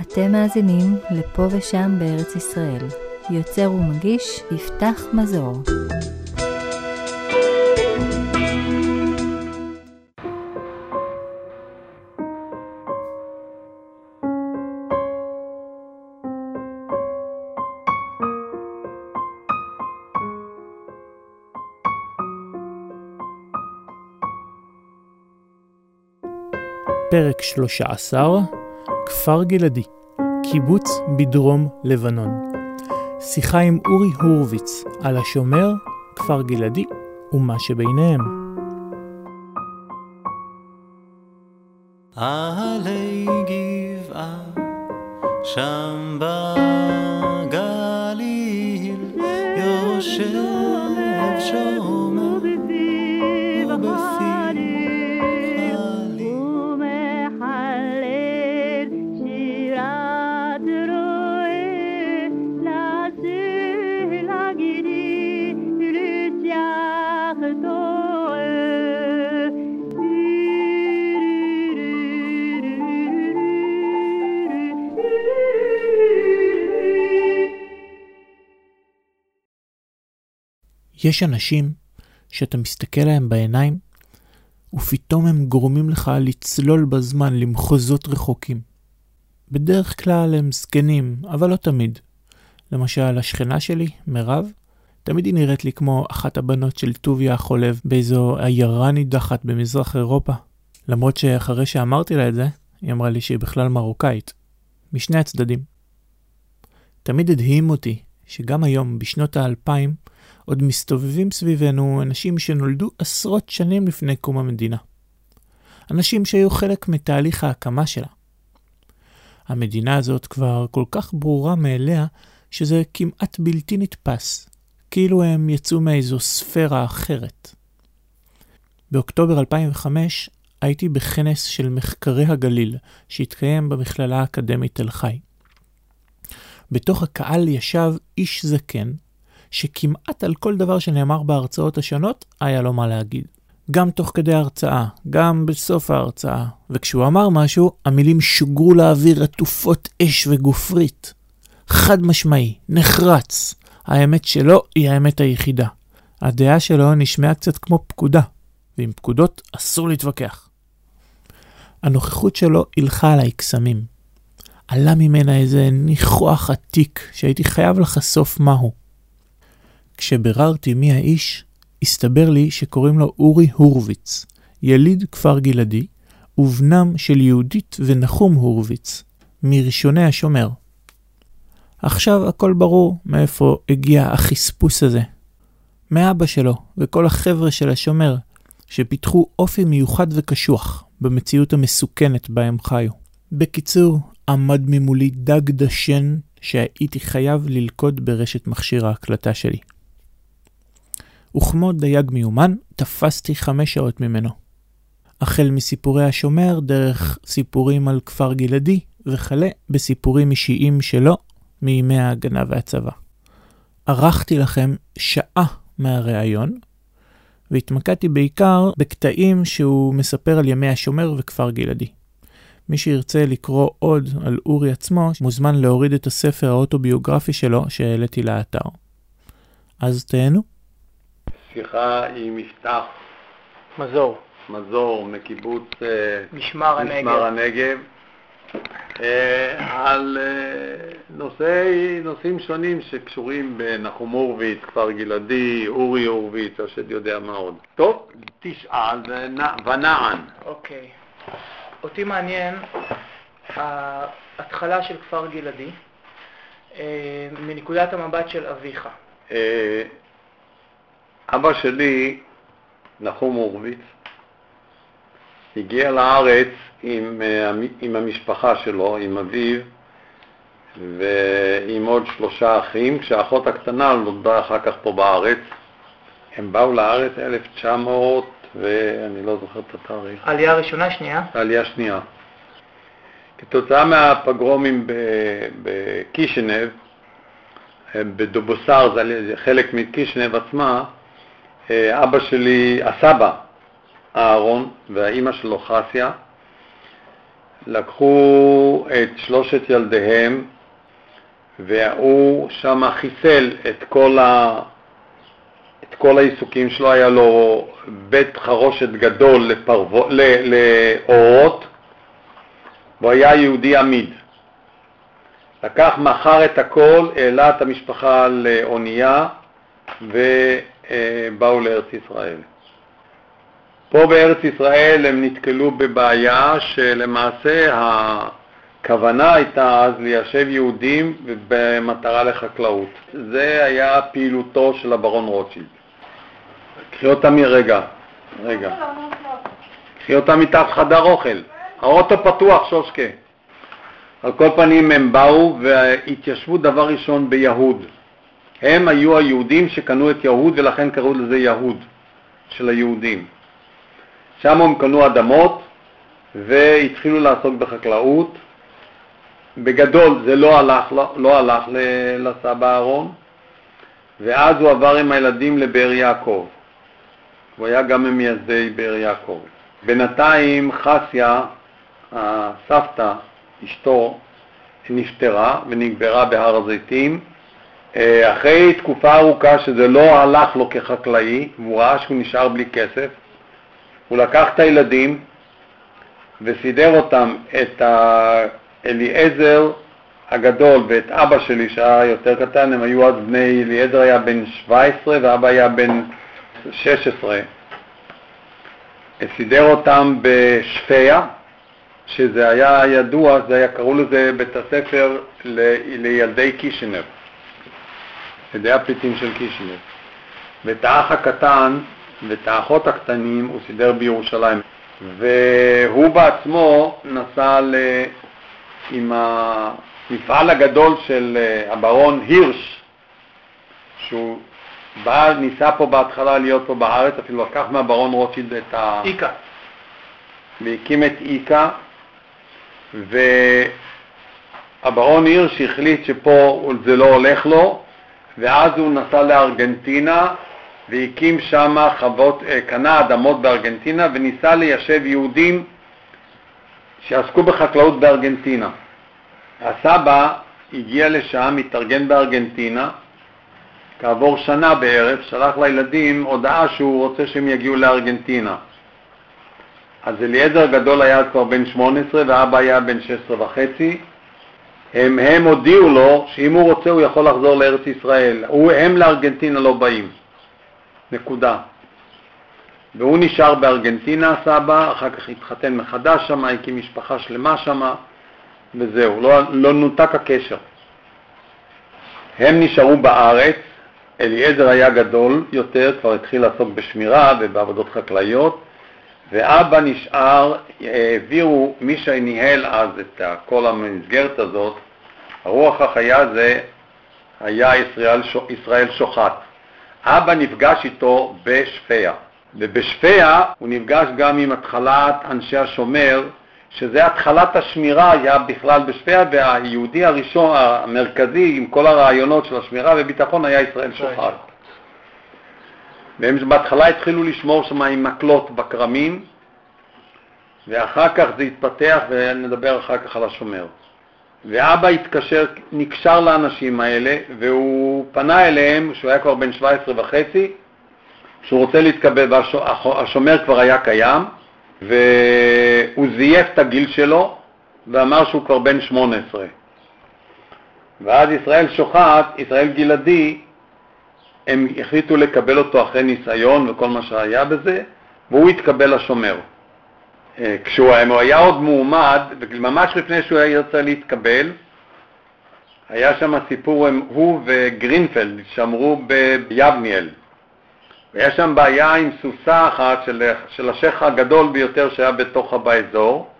אתם מאזינים לפה ושם בארץ ישראל. יוצר ומגיש יפתח מזור. פרק 13, כפר גלעדי, קיבוץ בדרום לבנון. שיחה עם אורי הורוביץ על השומר, כפר גלעדי ומה שביניהם. יש אנשים שאתה מסתכל להם בעיניים, ופתאום הם גורמים לך לצלול בזמן למחוזות רחוקים. בדרך כלל הם זקנים, אבל לא תמיד. למשל, השכנה שלי, מירב, תמיד היא נראית לי כמו אחת הבנות של טוביה החולב באיזו עיירה נידחת במזרח אירופה. למרות שאחרי שאמרתי לה את זה, היא אמרה לי שהיא בכלל מרוקאית. משני הצדדים. תמיד הדהים אותי שגם היום, בשנות האלפיים, עוד מסתובבים סביבנו אנשים שנולדו עשרות שנים לפני קום המדינה. אנשים שהיו חלק מתהליך ההקמה שלה. המדינה הזאת כבר כל כך ברורה מאליה, שזה כמעט בלתי נתפס, כאילו הם יצאו מאיזו ספירה אחרת. באוקטובר 2005 הייתי בכנס של מחקרי הגליל, שהתקיים במכללה האקדמית תל חי. בתוך הקהל ישב איש זקן, שכמעט על כל דבר שנאמר בהרצאות השונות, היה לו מה להגיד. גם תוך כדי ההרצאה, גם בסוף ההרצאה, וכשהוא אמר משהו, המילים שוגרו לאוויר עטופות אש וגופרית. חד משמעי, נחרץ. האמת שלו היא האמת היחידה. הדעה שלו נשמעה קצת כמו פקודה, ועם פקודות אסור להתווכח. הנוכחות שלו הילכה עליי קסמים. עלה ממנה איזה ניחוח עתיק שהייתי חייב לחשוף מהו. כשביררתי מי האיש, הסתבר לי שקוראים לו אורי הורוביץ, יליד כפר גלעדי, ובנם של יהודית ונחום הורוביץ, מראשוני השומר. עכשיו הכל ברור מאיפה הגיע החספוס הזה. מאבא שלו וכל החבר'ה של השומר, שפיתחו אופי מיוחד וקשוח במציאות המסוכנת בה הם חיו. בקיצור, עמד ממולי דג דשן שהייתי חייב ללכוד ברשת מכשיר ההקלטה שלי. וכמו דייג מיומן, תפסתי חמש שעות ממנו. החל מסיפורי השומר, דרך סיפורים על כפר גלעדי, וכלה בסיפורים אישיים שלו מימי ההגנה והצבא. ערכתי לכם שעה מהראיון, והתמקדתי בעיקר בקטעים שהוא מספר על ימי השומר וכפר גלעדי. מי שירצה לקרוא עוד על אורי עצמו, מוזמן להוריד את הספר האוטוביוגרפי שלו שהעליתי לאתר. אז תהנו. שיחה עם יפתח מזור, מזור מקיבוץ אה, משמר הנגב. משמר הנגב אה, על אה, נושאי, נושאים שונים שקשורים בנחום הורוביץ, כפר גלעדי, אורי הורוביץ, השד יודע מה עוד. טוב, תשאל ונע- ונען. אוקיי. אותי מעניין ההתחלה של כפר גלעדי, מנקודת המבט של אביך. אבא שלי, נחום הורוביץ, הגיע לארץ עם, אה, עם המשפחה שלו, עם אביו ועם עוד שלושה אחים, כשהאחות הקטנה נולדה אחר כך פה בארץ. הם באו לארץ 1900, ואני לא זוכר את התאריך, עלייה ראשונה, שנייה. העלייה שנייה. כתוצאה מהפוגרומים ב- בקישינב, אה, בדובוסר, זה חלק מקישינב עצמה, אבא שלי, הסבא אהרון והאימא שלו חסיה לקחו את שלושת ילדיהם והוא שם חיסל את כל, ה... את כל העיסוקים שלו, היה לו בית חרושת גדול לפרו... ל... לאורות, והוא היה יהודי עמיד. לקח, מכר את הכל, העלה את המשפחה לאונייה ובאו לארץ ישראל. פה בארץ ישראל הם נתקלו בבעיה שלמעשה הכוונה הייתה אז ליישב יהודים במטרה לחקלאות. זה היה פעילותו של הברון רוטשילד. קחי אותה מרגע, רגע. קחי אותה מתחת חדר אוכל. האוטו פתוח, שושקה. על כל פנים הם באו והתיישבו דבר ראשון ביהוד. הם היו היהודים שקנו את יהוד ולכן קראו לזה יהוד של היהודים. שם הם קנו אדמות והתחילו לעסוק בחקלאות. בגדול זה לא הלך, לא, לא הלך לסבא אהרון, ואז הוא עבר עם הילדים לבאר יעקב. הוא היה גם ממייסדי באר יעקב. בינתיים חסיה, הסבתא, אשתו, נפטרה ונקברה בהר הזיתים. אה, אחרי תקופה ארוכה שזה לא הלך לו כחקלאי, והוא ראה שהוא נשאר בלי כסף, הוא לקח את הילדים וסידר אותם, את אליעזר הגדול ואת אבא שלי שהיה יותר קטן, הם היו אז בני, אליעזר היה בן 17 ואבא היה בן 16. סידר אותם בשפיה, שזה היה ידוע, זה היה, קראו לזה בית הספר לילדי קישינב, ילדי הפליטים של קישינב. ואת האח הקטן ואת האחות הקטנים הוא סידר בירושלים. והוא בעצמו נסע ל... עם המפעל הגדול של אה, הברון הירש, שהוא בא, ניסה פה בהתחלה להיות פה בארץ, אפילו לקח מהברון רוטשילד את ה... איקה. והקים את איקה, והברון הירש החליט שפה זה לא הולך לו, ואז הוא נסע לארגנטינה והקים שם חוות, אה, קנה אדמות בארגנטינה וניסה ליישב יהודים שעסקו בחקלאות בארגנטינה. הסבא הגיע לשם, התארגן בארגנטינה, כעבור שנה בערך שלח לילדים הודעה שהוא רוצה שהם יגיעו לארגנטינה. אז אליעזר הגדול היה כבר בן 18 ואבא היה בן 16 וחצי. הם, הם הודיעו לו שאם הוא רוצה הוא יכול לחזור לארץ ישראל. הוא, הם לארגנטינה לא באים. נקודה. והוא נשאר בארגנטינה, סבא, אחר כך התחתן מחדש שם, הקים משפחה שלמה שם, וזהו, לא, לא נותק הקשר. הם נשארו בארץ, אליעזר היה גדול יותר, כבר התחיל לעסוק בשמירה ובעבודות חקלאיות, ואבא נשאר, העבירו, מי שניהל אז את כל המסגרת הזאת, הרוח החיה זה היה ישראל, ישראל שוחט. אבא נפגש איתו בשפיה, ובשפיה הוא נפגש גם עם התחלת אנשי השומר, שזה התחלת השמירה היה בכלל בשפיה, והיהודי הראשון, המרכזי, עם כל הרעיונות של השמירה וביטחון, היה ישראל שוחט. והם בהתחלה התחילו לשמור שם עם מקלות בכרמים, ואחר כך זה התפתח, ונדבר אחר כך על השומר. ואבא התקשר, נקשר לאנשים האלה, והוא פנה אליהם, שהוא היה כבר בן 17 וחצי, שהוא רוצה להתקבל, והשומר כבר היה קיים, והוא זייף את הגיל שלו, ואמר שהוא כבר בן 18. ואז ישראל שוחט, ישראל גלעדי, הם החליטו לקבל אותו אחרי ניסיון וכל מה שהיה בזה, והוא התקבל לשומר. אה, כשהוא היה עוד מועמד, ממש לפני שהוא היה ירצה להתקבל, היה שם סיפור, הוא וגרינפלד שמרו ביבניאל. והיה שם בעיה עם סוסה אחת של, של השייח הגדול ביותר שהיה בתוך באזור,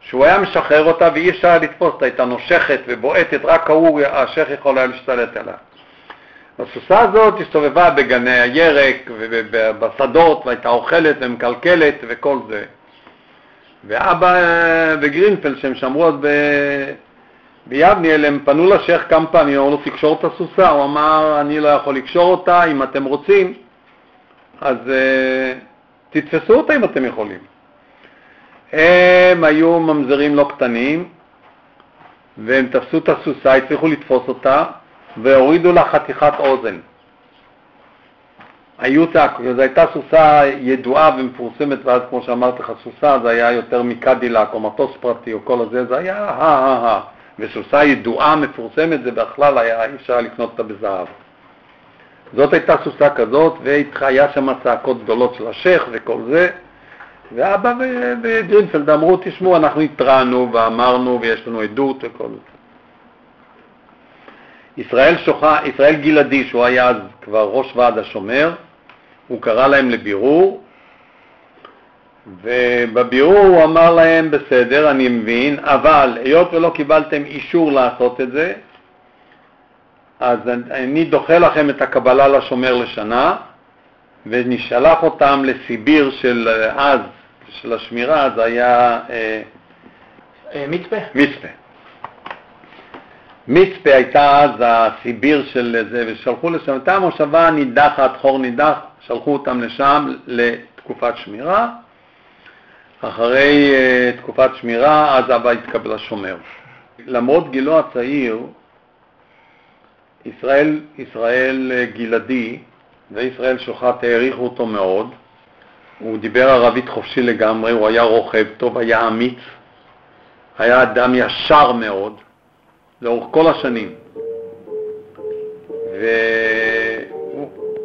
שהוא היה משחרר אותה ואי אפשר לתפוס אותה, הייתה נושכת ובועטת, רק ההוא, השייח יכול היה להשתלט עליה. הסוסה הזאת הסתובבה בגני הירק ובשדות והייתה אוכלת ומקלקלת וכל זה. ואבא וגרינפלד, שהם שמרו עוד ב... ביבניאל, הם פנו לשייח כמה פעמים, אמרו לו, תקשור את הסוסה. הוא אמר, אני לא יכול לקשור אותה, אם אתם רוצים, אז uh, תתפסו אותה אם אתם יכולים. הם היו ממזרים לא קטנים, והם תפסו את הסוסה, הצליחו לתפוס אותה, והורידו לה חתיכת אוזן. היו צעקות, זו הייתה סוסה ידועה ומפורסמת, ואז כמו שאמרתי לך, סוסה זה היה יותר מקדילק או מטוס פרטי או כל הזה, זה היה הא-הא-הא. וסוסה ידועה, מפורסמת, זה בכלל היה, אי אפשר לקנות אותה בזהב. זאת הייתה סוסה כזאת, והיה שם צעקות גדולות של השייח וכל זה, ואבא וגרינפלד אמרו, תשמעו, אנחנו התרענו ואמרנו ויש לנו עדות וכל זה. ישראל, שוחה, ישראל גלעדי, שהוא היה אז כבר ראש ועד השומר, הוא קרא להם לבירור, ובבירור הוא אמר להם, בסדר, אני מבין, אבל היות ולא קיבלתם אישור לעשות את זה, אז אני דוחה לכם את הקבלה לשומר לשנה, ונשלח אותם לסיביר של אז, של השמירה, זה היה אה, אה, מצפה? מצפה. מצפה הייתה אז הסיביר של זה, ושלחו לשם, הייתה מושבה נידחת, חור נידח, שלחו אותם לשם לתקופת שמירה. אחרי uh, תקופת שמירה, אז אבא התקבל לשומר. למרות גילו הצעיר, ישראל, ישראל אה, גלעדי וישראל שוחט העריכו אותו מאוד. הוא דיבר ערבית חופשי לגמרי, הוא היה רוכב טוב, היה אמיץ, היה אדם ישר מאוד, לאורך כל השנים.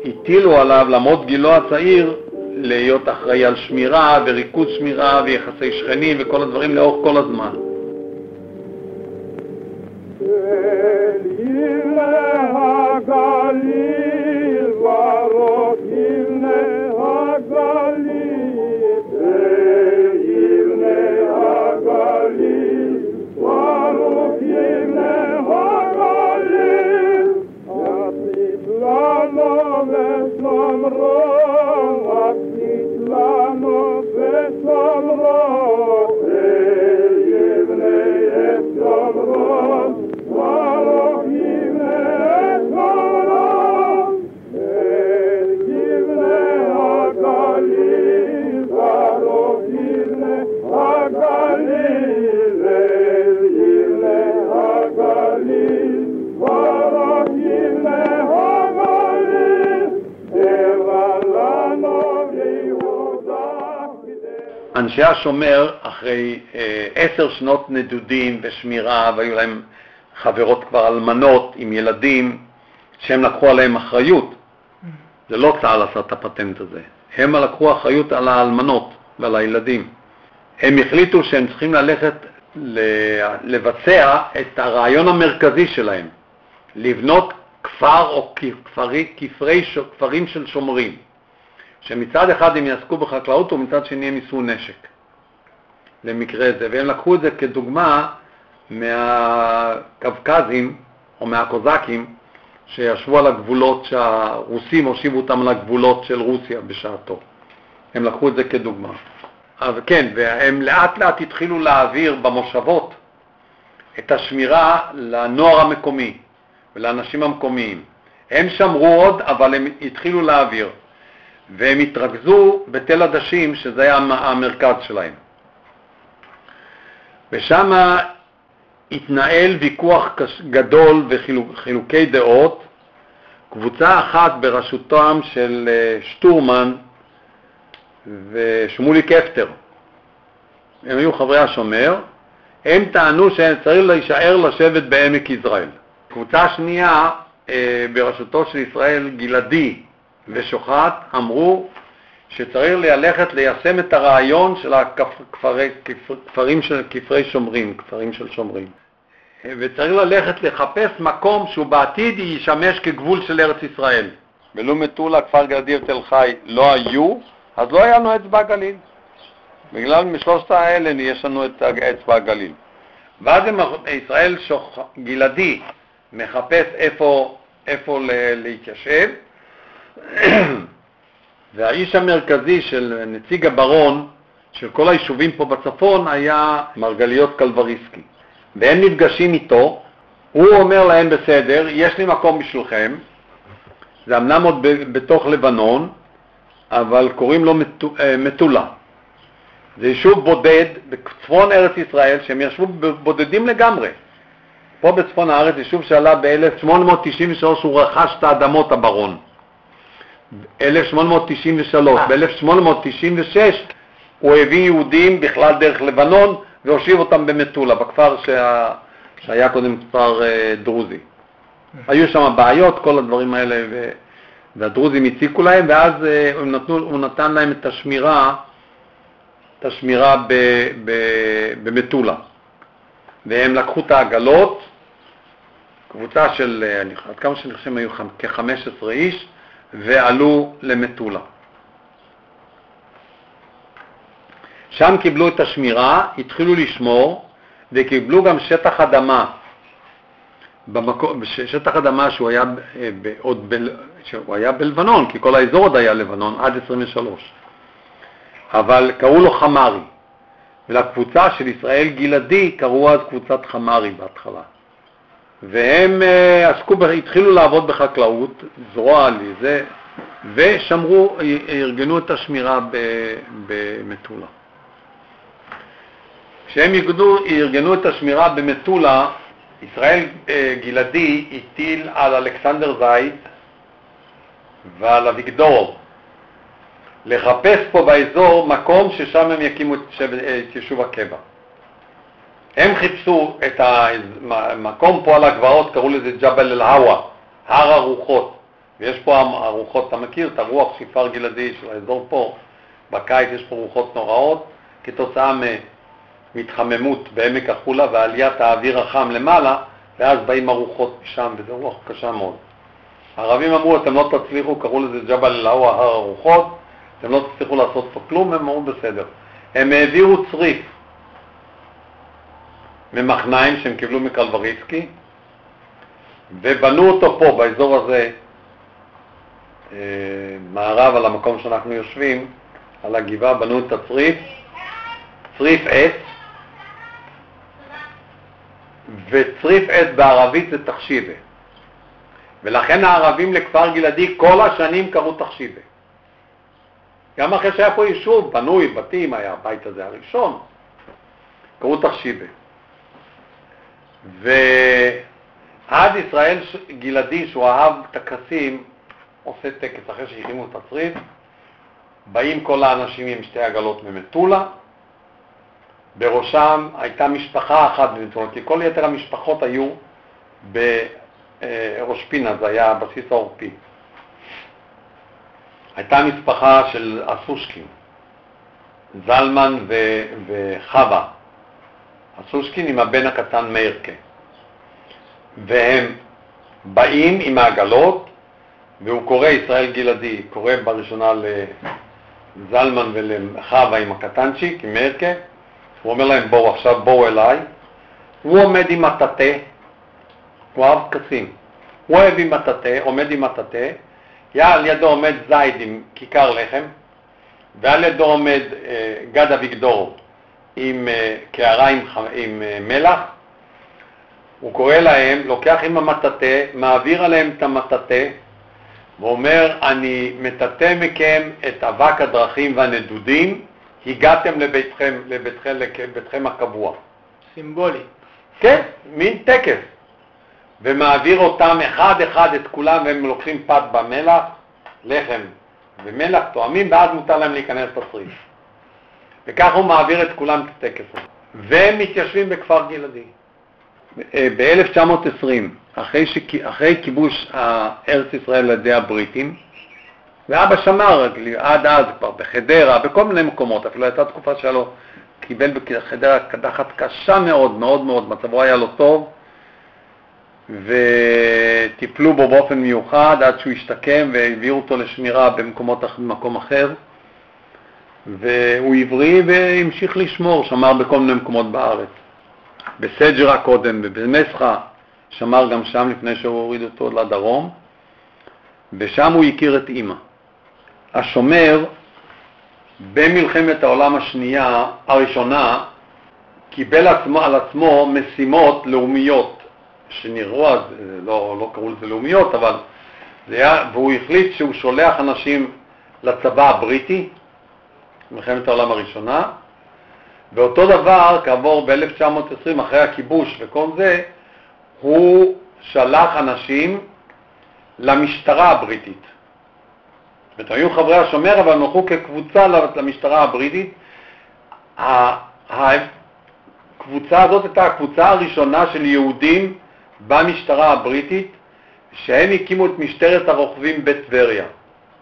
והטילו עליו, למרות גילו הצעיר, להיות אחראי על שמירה וריכוז שמירה ויחסי שכנים וכל הדברים לאורך כל הזמן. אנשי השומר, אחרי אה, עשר שנות נדודים ושמירה, והיו להם חברות כבר אלמנות עם ילדים, שהם לקחו עליהם אחריות. זה לא צה"ל עשה את הפטנט הזה. הם לקחו אחריות על האלמנות ועל הילדים. הם החליטו שהם צריכים ללכת לבצע את הרעיון המרכזי שלהם, לבנות כפר או כפרי, כפרי, כפרים של שומרים. שמצד אחד הם יעסקו בחקלאות ומצד שני הם יישאו נשק למקרה זה, והם לקחו את זה כדוגמה מהקווקזים או מהקוזקים שישבו על הגבולות שהרוסים הושיבו אותם על הגבולות של רוסיה בשעתו. הם לקחו את זה כדוגמה. אז כן, והם לאט לאט התחילו להעביר במושבות את השמירה לנוער המקומי ולאנשים המקומיים. הם שמרו עוד, אבל הם התחילו להעביר. והם התרכזו בתל עדשים, שזה היה המרכז שלהם. ושם התנהל ויכוח גדול וחילוקי דעות. קבוצה אחת בראשותם של אה, שטורמן ושמוליק אפטר, הם היו חברי השומר, הם טענו שצריך להישאר לשבת בעמק יזרעאל. קבוצה שנייה אה, בראשותו של ישראל גלעדי ושוחט אמרו שצריך ללכת ליישם את הרעיון של הכפרים של כפרי שומרים, כפרים של שומרים. וצריך ללכת לחפש מקום שהוא בעתיד ישמש כגבול של ארץ ישראל. ולו מטולה, כפר גלעדי ותל חי לא היו, אז לא היה לנו אצבע הגליל. בגלל משלושת האלה יש לנו את אצבע הגליל. ואז ישראל שוח... גלעדי מחפש איפה, איפה להתיישב, והאיש המרכזי של נציג הברון של כל היישובים פה בצפון היה מרגליות קלבריסקי. והם נפגשים איתו, הוא אומר להם, בסדר, יש לי מקום בשבילכם, זה אמנם עוד בתוך לבנון, אבל קוראים לו אה, מטולה. זה יישוב בודד בצפון ארץ ישראל, שהם ישבו בודדים לגמרי. פה בצפון הארץ, יישוב שעלה ב-1893, הוא רכש את האדמות הברון. 1893, ב-1896 הוא הביא יהודים בכלל דרך לבנון והושיב אותם במטולה, בכפר שה... שהיה קודם כפר אה, דרוזי. היו שם בעיות, כל הדברים האלה, ו... והדרוזים הציקו להם, ואז אה, הם נתנו, הוא נתן להם את השמירה, את השמירה ב... ב... במטולה. והם לקחו את העגלות, קבוצה של, אה, אני- עד כמה שאני חושב היו חמ- כ-15 איש, ועלו למטולה. שם קיבלו את השמירה, התחילו לשמור, וקיבלו גם שטח אדמה, במקום, שטח אדמה שהוא היה, אה, ב, עוד ב, שהוא היה בלבנון, כי כל האזור עוד היה לבנון, עד 23. אבל קראו לו חמרי, ולקבוצה של ישראל גלעדי קראו אז קבוצת חמרי בהתחלה. והם אה, עסקו, התחילו לעבוד בחקלאות, זרוע לזה, ושמרו, ארגנו את השמירה במטולה. כשהם ארגנו, ארגנו את השמירה במטולה, ישראל אה, גלעדי הטיל על אלכסנדר זייד ועל אביגדור לחפש פה באזור מקום ששם הם יקימו את יישוב הקבע. הם חיפשו את המקום פה על הגבעות, קראו לזה ג'בל אל-הווה, הר הרוחות. ויש פה הרוחות, אתה מכיר את הרוח של כפר גלעדי של האזור פה, בקיץ יש פה רוחות נוראות, כתוצאה מהתחממות בעמק החולה ועליית האוויר החם למעלה, ואז באים הרוחות משם, וזו רוח קשה מאוד. הערבים אמרו, אתם לא תצליחו, קראו לזה ג'בל אל-הווה, הר הרוחות, אתם לא תצליחו לעשות פה כלום, הם אמרו בסדר. הם העבירו צריף ממחניים שהם קיבלו מקלבריסקי, ובנו אותו פה, באזור הזה, אה, מערב על המקום שאנחנו יושבים, על הגבעה, בנו את הצריף, צריף עץ, וצריף עץ בערבית זה תחשיבה. ולכן הערבים לכפר גלעדי כל השנים קראו תחשיבה. גם אחרי שהיה פה יישוב, בנוי, בתים, היה הבית הזה הראשון, קראו תחשיבה. ועד ישראל גלעדי, שהוא אהב טקסים, עושה טקס אחרי שהקימו את הצריף, באים כל האנשים עם שתי עגלות ממטולה, בראשם הייתה משפחה אחת במטולה, כי כל יתר המשפחות היו בראש פינה, זה היה הבסיס העורפי. הייתה משפחה של הסושקין, זלמן ו- וחווה, הסושקין עם הבן הקטן מאירקה. והם באים עם העגלות, והוא קורא, ישראל גלעדי, קורא בראשונה לזלמן ולחווה עם הקטנצ'יק, עם מאירקה, הוא אומר להם בואו עכשיו, בואו אליי. הוא עומד עם מטאטא, הוא אהב טקסים. הוא אוהב עם מטאטא, עומד עם מטאטא, על ידו עומד זייד עם כיכר לחם, ועל ידו עומד אה, גד אביגדור עם אה, קערה עם, עם אה, מלח, הוא קורא להם, לוקח עם המטאטא, מעביר עליהם את המטאטא, ואומר, אני מטאטא מכם את אבק הדרכים והנדודים, הגעתם לביתכם, לביתכם, לביתכם הקבוע. סימבולי. כן, מין טקס. ומעביר אותם אחד-אחד את כולם, והם לוקחים פת במלח, לחם ומלח, תואמים, ואז מותר להם להיכנס לצריף. וכך הוא מעביר את כולם את הטקס הזה. והם מתיישבים בכפר גלעדי. ב-1920, אחרי, שכ... אחרי כיבוש ארץ ישראל על ידי הבריטים, ואבא שמר עד אז כבר בחדרה, בכל מיני מקומות, אפילו הייתה תקופה שהיה לו, קיבל בחדרה קדחת קשה מאוד, מאוד מאוד, מצבו היה לא טוב, וטיפלו בו באופן מיוחד עד שהוא השתקם והביאו אותו לשמירה במקומות, במקום אחר, והוא עברי והמשיך לשמור, שמר בכל מיני מקומות בארץ. בסג'רה קודם ובמסחה, שמר גם שם לפני שהוא הוריד אותו לדרום, ושם הוא הכיר את אימא. השומר במלחמת העולם השנייה, הראשונה, קיבל עצמו, על עצמו משימות לאומיות, שנראו אז, לא, לא קראו לזה לאומיות, אבל זה היה, והוא החליט שהוא שולח אנשים לצבא הבריטי, מלחמת העולם הראשונה, ואותו דבר, כעבור ב-1920, אחרי הכיבוש וכל זה, הוא שלח אנשים למשטרה הבריטית. זאת אומרת, היו חברי השומר, אבל הם הלכו כקבוצה למשטרה הבריטית. הקבוצה הזאת הייתה הקבוצה הראשונה של יהודים במשטרה הבריטית, שהם הקימו את משטרת הרוכבים בטבריה.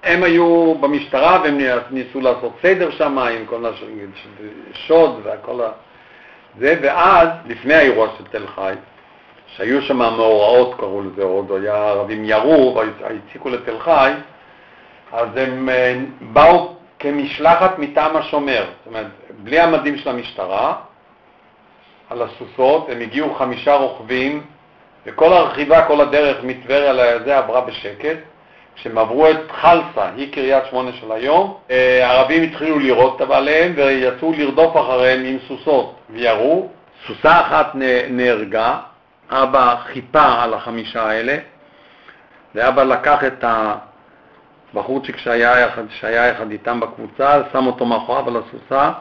הם היו במשטרה והם ניסו לעשות סדר שם עם כל השוד והכל ה... זה, ואז, לפני האירוע של תל חי, שהיו שם מאורעות, קראו לזה, עוד היה ערבים ירו והציקו לתל חי, אז הם אה, באו כמשלחת מטעם השומר, זאת אומרת, בלי המדים של המשטרה, על הסוסות, הם הגיעו חמישה רוכבים, וכל הרכיבה, כל הדרך מטבריה לזה עברה בשקט. כשהם עברו את חלסה, היא קריית שמונה של היום, אה, הערבים התחילו לירות עליהם ויצאו לרדוף אחריהם עם סוסות וירו. סוסה אחת נהרגה, אבא חיפה על החמישה האלה, ואבא לקח את הבחורצ'יק שהיה שהיה יחד איתם בקבוצה, שם אותו מאחוריו על הסוסה,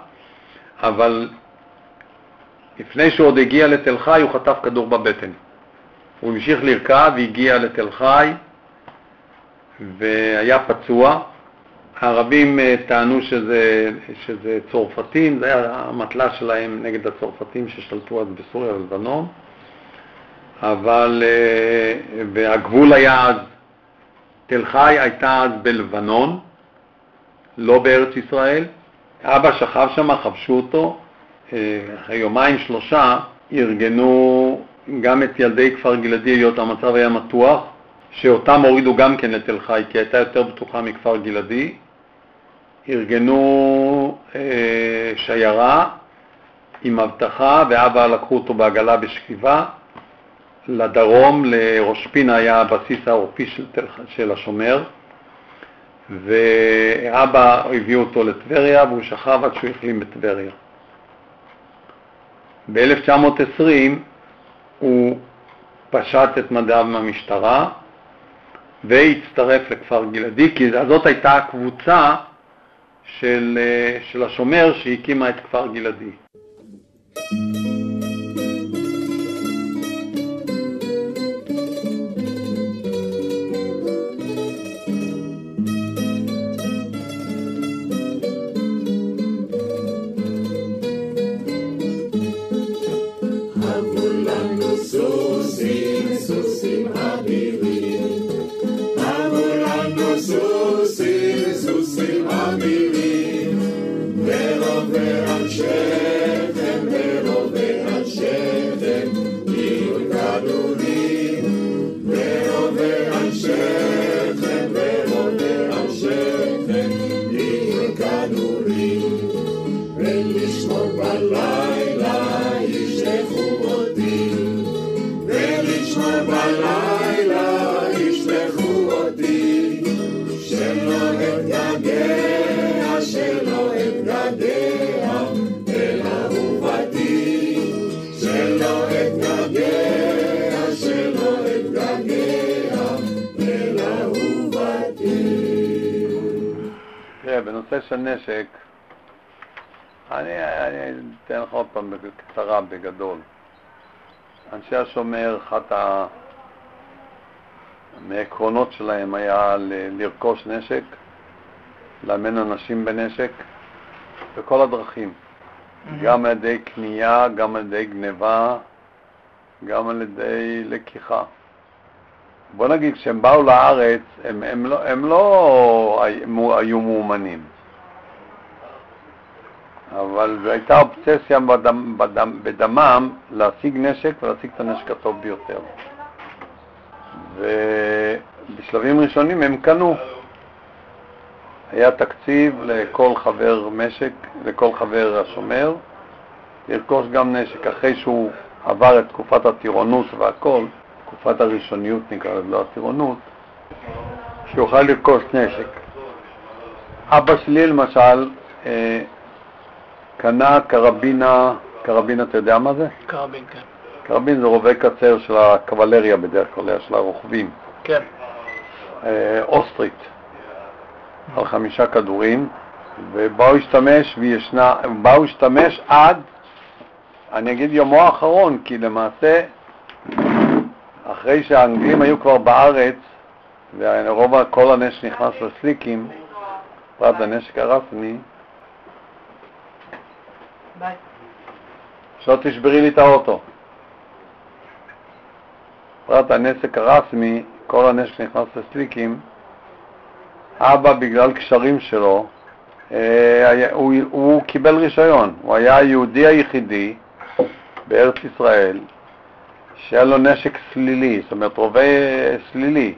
אבל לפני שהוא עוד הגיע לתל חי הוא חטף כדור בבטן. הוא המשיך לרכב והגיע לתל חי והיה פצוע. הערבים אה, טענו שזה, שזה צורפתים, זה היה המטלה שלהם נגד הצורפתים ששלטו אז בסוריה ובלבנון, אבל, אה, והגבול היה אז, תל חי הייתה אז בלבנון, לא בארץ ישראל. אבא שכב שם, חבשו אותו, אה, אחרי יומיים שלושה ארגנו גם את ילדי כפר גלעדי, היות המצב היה מתוח, שאותם הורידו גם כן לתל חי, כי הייתה יותר בטוחה מכפר גלעדי, ארגנו אה, שיירה עם אבטחה, ואבא לקחו אותו בעגלה בשכיבה. לדרום, לראש פינה היה הבסיס העורפי של, של השומר, ואבא הביאו אותו לטבריה והוא שכב עד שהוא החלים בטבריה. ב-1920 הוא פשט את מדיו מהמשטרה והצטרף לכפר גלעדי, כי זאת הייתה הקבוצה של, אה, של השומר שהקימה את כפר גלעדי. אנשי השומר, אחת ה... מהעקרונות שלהם היה ל- לרכוש נשק, לאמן אנשים בנשק, בכל הדרכים, mm-hmm. גם על ידי קנייה, גם על ידי גניבה, גם על ידי לקיחה. בוא נגיד, כשהם באו לארץ, הם, הם, לא, הם לא היו מאומנים. אבל זו הייתה אובססיה בדם, בדם, בדמם להשיג נשק ולהשיג את הנשק הטוב ביותר. ובשלבים ראשונים הם קנו. היה תקציב לכל חבר משק, לכל חבר השומר, לרכוש גם נשק. אחרי שהוא עבר את תקופת הטירונות והכל, תקופת הראשוניות נקרא לזה, לא הטירונות, שיוכל לרכוש נשק. אבא שלי למשל, אה, קנה קרבינה, קרבין אתה יודע מה זה? קרבין, כן. קרבין זה רובה קצר של הקבלריה בדרך כלל, של הרוכבים. כן. אה, אוסטרית. על חמישה כדורים, ובו השתמש וישנה, בה הוא השתמש עד, אני אגיד יומו האחרון, כי למעשה, אחרי שהאנגלים היו כבר בארץ, ורוב כל הנשק נכנס לסליקים, פרט לנשק הרסמי, ביי. שלא תשברי לי את האוטו. פרט הנשק הרסמי, כל הנשק נכנס לסליקים, אבא בגלל קשרים שלו, אה, הוא, הוא קיבל רישיון, הוא היה היהודי היחידי בארץ ישראל שהיה לו נשק סלילי, זאת אומרת רובה אה, סלילי,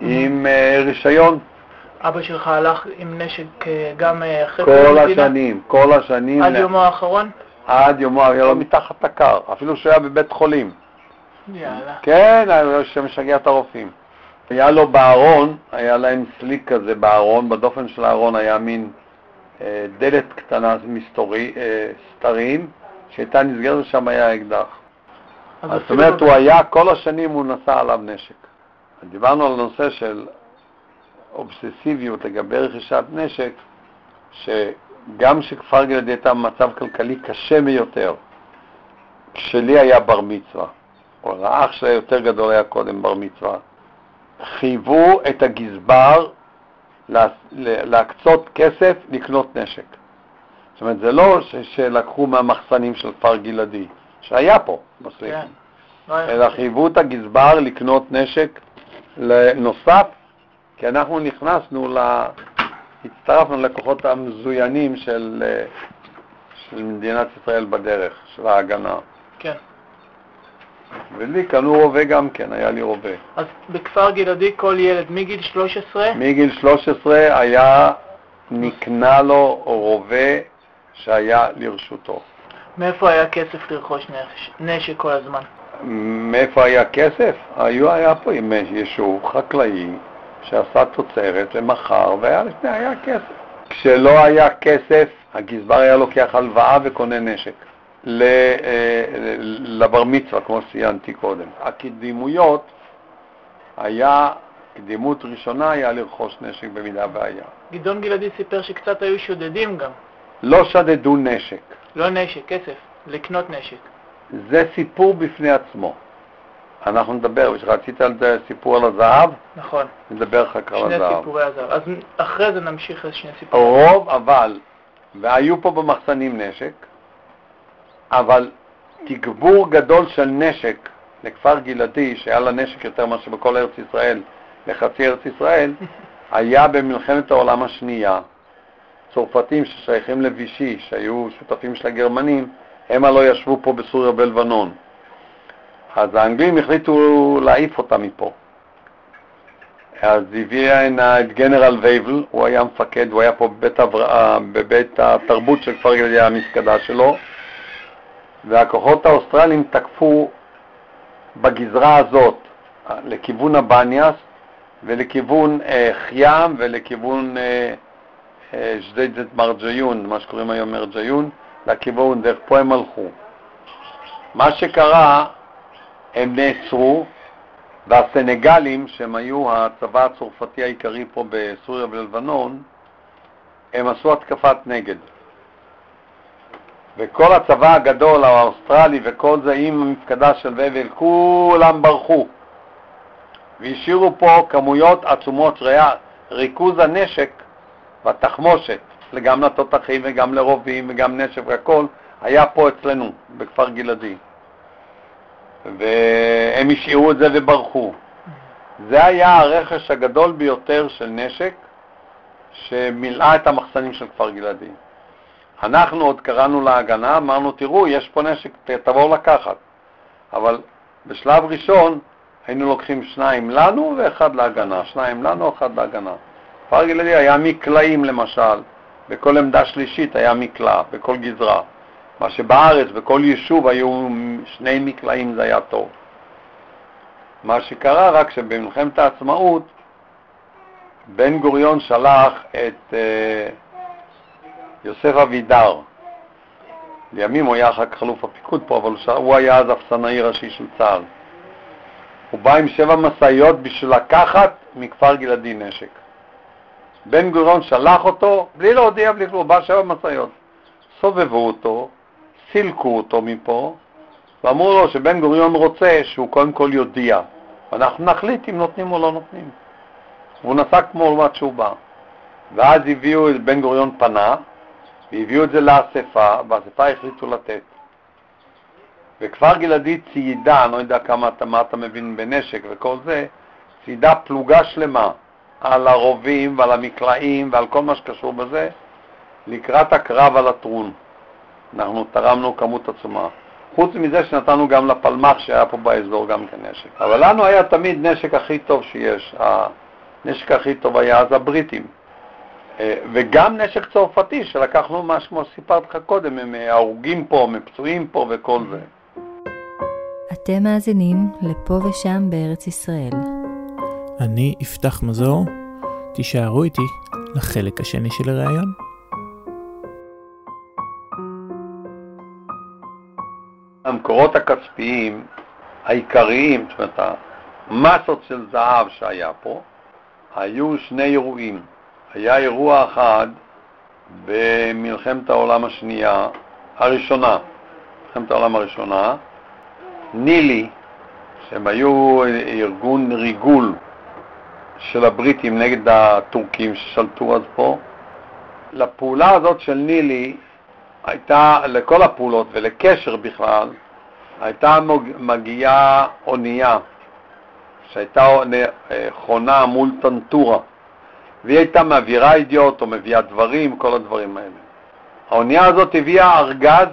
עם אה, רישיון אבא שלך הלך עם נשק אה, גם אה, אחרי כל קום המדינה? השנים, כל השנים, עד יומו האחרון? עד יומו, היה לו מתחת לקר, אפילו שהוא היה בבית חולים. יאללה. כן, היה שמשגע את הרופאים. היה לו בארון, היה להם סליק כזה בארון, בדופן של הארון היה מין אה, דלת קטנה מסתורי, אה, סתרים, שהייתה נסגרת ושם היה אקדח. זאת אומרת, הוא היה, כל השנים הוא נשא עליו נשק. דיברנו על הנושא של אובססיביות לגבי רכישת נשק, שגם כשכפר גלעדי הייתה במצב כלכלי קשה ביותר, כשלי היה בר מצווה, או לאח שלי היותר גדול היה קודם בר מצווה, חייבו את הגזבר לה- להקצות כסף לקנות נשק. זאת אומרת, זה לא ש- שלקחו מהמחסנים של כפר גלעדי, שהיה פה, בסליחה. כן. לא אלא. חייבו את הגזבר לקנות נשק נוסף, כי אנחנו נכנסנו, ל... הצטרפנו לכוחות המזוינים של, אה, של מדינת ישראל בדרך, של ההגנה. כן. ולי קנו רובה גם כן, היה לי רובה. אז בכפר גלעדי כל ילד מגיל 13, מגיל 13 היה, נקנה לו רובה שהיה לרשותו. מאיפה היה כסף לרכוש נש- נשק כל הזמן? מאיפה היה כסף? היו, היה פה יישוב חקלאי שעשה תוצרת ומכר, והיה לפני, היה כסף. כשלא היה כסף, הגזבר היה לוקח הלוואה וקונה נשק. אה, לבר מצווה, כמו שציינתי קודם. הקדימויות היה, קדימות ראשונה היה לרכוש נשק במידה והיה. גדעון גלעדי סיפר שקצת היו שודדים גם. לא שדדו נשק. לא נשק, כסף. לקנות נשק. זה סיפור בפני עצמו. אנחנו נדבר, רצית על זה סיפור על הזהב? נכון. נדבר אחר כך על שני הזהב. סיפורי הזהב. אז אחרי זה נמשיך לשני סיפורים. רוב, אבל, והיו פה במחסנים נשק, אבל תגבור גדול של נשק לכפר גלעדי, שהיה לה נשק יותר מאשר בכל ארץ ישראל, לחצי ארץ ישראל, היה במלחמת העולם השנייה. צרפתים ששייכים לוישי, שהיו שותפים של הגרמנים, הם הלא ישבו פה בסוריה ובלבנון. אז האנגלים החליטו להעיף אותם מפה. אז הביא הנה את גנרל וייבל, הוא היה מפקד, הוא היה פה בבית, הברא, בבית התרבות של כפר גלעדי, המפקדה שלו, והכוחות האוסטרליים תקפו בגזרה הזאת, לכיוון הבניאס ולכיוון אה, חיאם ולכיוון אה, אה, ג'דיידת מרג'יון, מה שקוראים היום מרג'יון, לכיוון, דרך פה הם הלכו. מה שקרה, הם נעצרו, והסנגלים, שהם היו הצבא הצרפתי העיקרי פה בסוריה ולבנון, הם עשו התקפת נגד. וכל הצבא הגדול, האוסטרלי וכל זה עם המפקדה של ובל, כולם ברחו. והשאירו פה כמויות עצומות של ריאה. ריכוז הנשק והתחמושת, גם לתותחים וגם לרובים וגם נשק והכל, היה פה אצלנו, בכפר גלעדי. והם השאירו את זה וברחו. זה היה הרכש הגדול ביותר של נשק שמילאה את המחסנים של כפר גלעדי. אנחנו עוד קראנו להגנה, אמרנו, תראו, יש פה נשק, תבואו לקחת. אבל בשלב ראשון היינו לוקחים שניים לנו ואחד להגנה, שניים לנו, אחד להגנה. כפר גלעדי היה מקלעים למשל, בכל עמדה שלישית היה מקלע, בכל גזרה. מה שבארץ, בכל יישוב היו שני מקלעים זה היה טוב. מה שקרה רק שבמלחמת העצמאות בן גוריון שלח את אה, יוסף אבידר, לימים הוא היה אחר כך אלוף הפיקוד פה, אבל הוא הוא היה אז אפסנאי ראשי של צה"ל. הוא בא עם שבע משאיות בשביל לקחת מכפר גלעדי נשק. בן גוריון שלח אותו, בלי להודיע, בלי כלום, בא שבע משאיות. סובבו אותו, סילקו אותו מפה, ואמרו לו שבן גוריון רוצה שהוא קודם כל יודיע. אנחנו נחליט אם נותנים או לא נותנים. והוא נסע כמו לעומת שהוא בא. ואז הביאו, בן גוריון פנה, והביאו את זה לאספה, באספה החליטו לתת. וכפר גלעדי ציידה, אני לא יודע כמה אתה, מה אתה מבין בנשק וכל זה, ציידה פלוגה שלמה על הרובים ועל המקלעים ועל כל מה שקשור בזה, לקראת הקרב על הטרון. אנחנו תרמנו כמות עצומה. חוץ מזה שנתנו גם לפלמ"ח שהיה פה באזור גם כן נשק. אבל לנו היה תמיד נשק הכי טוב שיש. הנשק הכי טוב היה אז הבריטים. אה, וגם נשק צרפתי שלקחנו מה כמו שסיפרתי לך קודם, הם אה, הרוגים פה, מפצועים פה וכל זה. אתם מאזינים לפה ושם בארץ ישראל. אני יפתח מזור, תישארו איתי לחלק השני של הראיון. המקורות הכספיים העיקריים, זאת אומרת, המסות של זהב שהיה פה, היו שני אירועים. היה אירוע אחד במלחמת העולם השנייה, הראשונה, מלחמת העולם הראשונה, נילי, שהם היו ארגון ריגול של הבריטים נגד הטורקים ששלטו אז פה, לפעולה הזאת של נילי הייתה, לכל הפעולות ולקשר בכלל, הייתה מגיעה אונייה שהייתה אה, חונה מול טנטורה, והיא הייתה מעבירה ידיעות או מביאה דברים, כל הדברים האלה. האונייה הזאת הביאה ארגז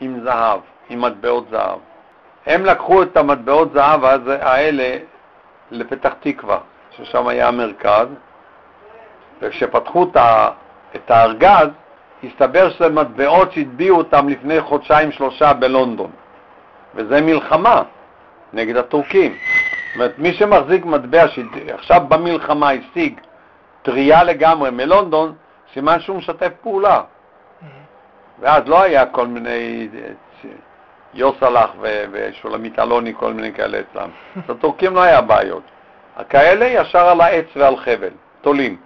עם זהב, עם מטבעות זהב. הם לקחו את המטבעות זהב האלה לפתח תקווה, ששם היה המרכז, וכשפתחו את הארגז, הסתבר שזה מטבעות שהטביעו אותם לפני חודשיים-שלושה בלונדון. וזה מלחמה נגד הטורקים. זאת אומרת, מי שמחזיק מטבע שעכשיו במלחמה השיג טריה לגמרי מלונדון, סימן שהוא משתף פעולה. ואז לא היה כל מיני יוסלח ושולמית אלוני, כל מיני כאלה אצלם. לטורקים לא היה בעיות. הכאלה ישר על העץ ועל חבל, תולים.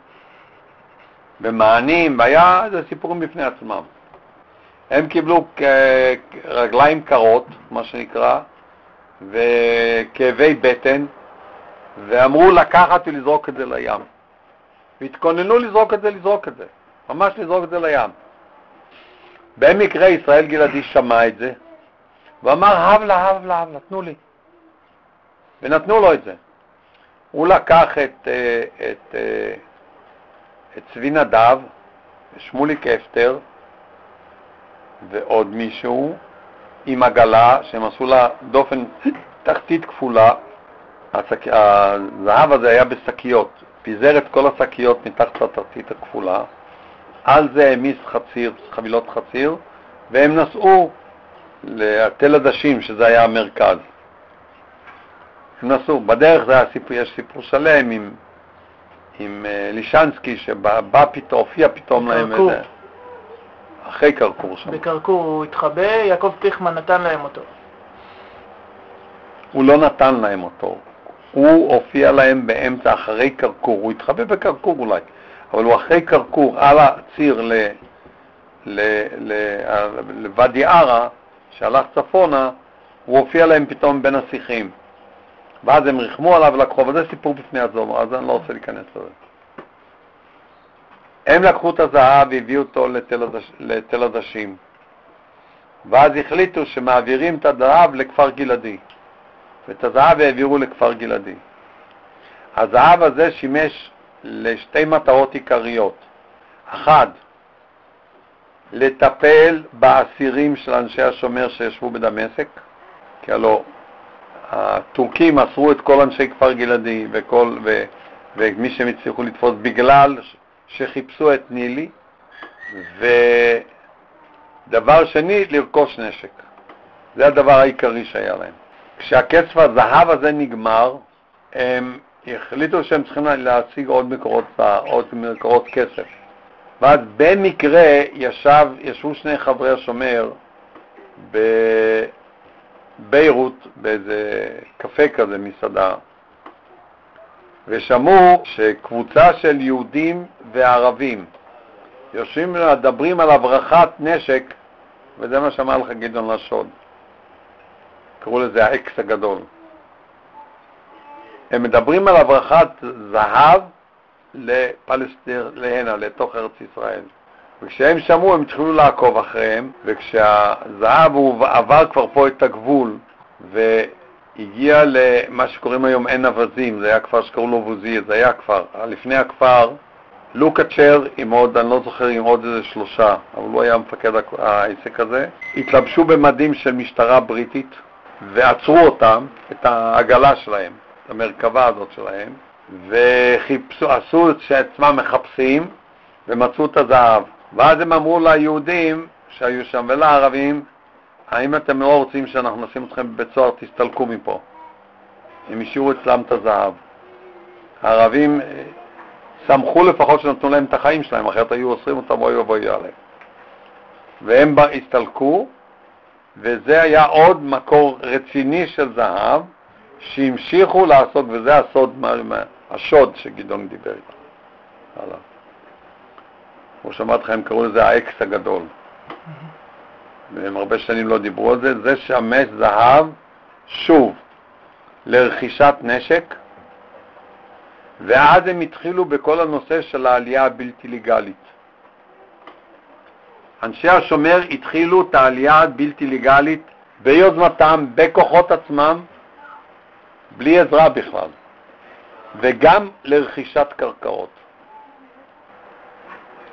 במענים, והיה, זה סיפורים בפני עצמם. הם קיבלו רגליים קרות, מה שנקרא, וכאבי בטן, ואמרו לקחת ולזרוק את זה לים. והתכוננו לזרוק את זה, לזרוק את זה, ממש לזרוק את זה לים. במקרה ישראל גלעדי שמע את זה, ואמר, הב לה, הב לה, נתנו לי. ונתנו לו את זה. הוא לקח את, אה, את, אה, את צבי נדב, שמוליק אפטר ועוד מישהו עם עגלה שהם עשו לה דופן תחתית כפולה. השק... הזהב הזה היה בשקיות, פיזר את כל השקיות מתחת לתחתית הכפולה, על זה העמיס חציר, חבילות חציר, והם נסעו לתל עדשים, שזה היה המרכז. הם נסעו. בדרך זה היה סיפור, יש סיפור שלם עם, עם uh, לישנסקי, שבא פתאום, הופיע פתאום להם איזה... אחרי קרקור שם. בקרקור הוא התחבא, יעקב פיכמן נתן להם אותו. הוא לא נתן להם אותו. הוא הופיע להם באמצע, אחרי קרקור. הוא התחבא בקרקור אולי, אבל הוא אחרי קרקור, על הציר ל... לוואדי ערה, שהלך צפונה, הוא הופיע להם פתאום בין השיחים. ואז הם ריחמו עליו ולקחו, אבל זה סיפור בפני עצמו, אז אני לא רוצה להיכנס לזה. הם לקחו את הזהב והביאו אותו לתל, הדשים, ואז החליטו שמעבירים את הזהב לכפר גלעדי, ואת הזהב העבירו לכפר גלעדי. הזהב הזה שימש לשתי מטרות עיקריות. אחת, לטפל באסירים של אנשי השומר שישבו בדמשק, כי הלוא הטורקים אסרו את כל אנשי כפר גלעדי וכל, ו, ומי שהם הצליחו לתפוס בגלל שחיפשו את נילי, ודבר שני, לרכוש נשק. זה הדבר העיקרי שהיה להם. כשהכסף הזהב הזה נגמר, הם החליטו שהם צריכים להשיג עוד מקורות, עוד מקורות כסף. ואז במקרה ישב, ישבו שני חברי השומר בביירות, באיזה קפה כזה, מסעדה, ושמעו שקבוצה של יהודים וערבים יושבים ומדברים על הברחת נשק, וזה מה שאמר לך גדעון לשון. קראו לזה האקס הגדול. הם מדברים על הברחת זהב לפלסטיר, להנה, לתוך ארץ ישראל. וכשהם שמעו הם התחילו לעקוב אחריהם, וכשהזהב הוא עבר כבר פה את הגבול והגיע למה שקוראים היום עין אווזים, זה היה כפר שקראו לו ווזי, זה היה כפר. לפני הכפר, לוקאצ'ר עם עוד, אני לא זוכר, עם עוד איזה שלושה, אבל הוא היה מפקד העסק הזה, התלבשו במדים של משטרה בריטית ועצרו אותם, את העגלה שלהם, את המרכבה הזאת שלהם, וחיפשו, עשו שעצמם מחפשים ומצאו את הזהב. ואז הם אמרו ליהודים שהיו שם ולערבים, האם אתם לא רוצים שאנחנו נשים אתכם בבית סוהר, תסתלקו מפה. הם השאירו אצלם את הזהב. הערבים אה, שמחו לפחות שנתנו להם את החיים שלהם, אחרת היו אוסרים אותם, אוי ואבוי עליהם. והם הסתלקו, וזה היה עוד מקור רציני של זהב, שהמשיכו לעשות, וזה הסוד, השוד שגדעון דיבר עליו. כמו שאמרתי לך, הם קראו לזה האקס הגדול. והם הרבה שנים לא דיברו על זה, זה שמש זהב, שוב, לרכישת נשק, ואז הם התחילו בכל הנושא של העלייה הבלתי לגלית. אנשי השומר התחילו את העלייה הבלתי לגלית ביוזמתם, בכוחות עצמם, בלי עזרה בכלל, וגם לרכישת קרקעות.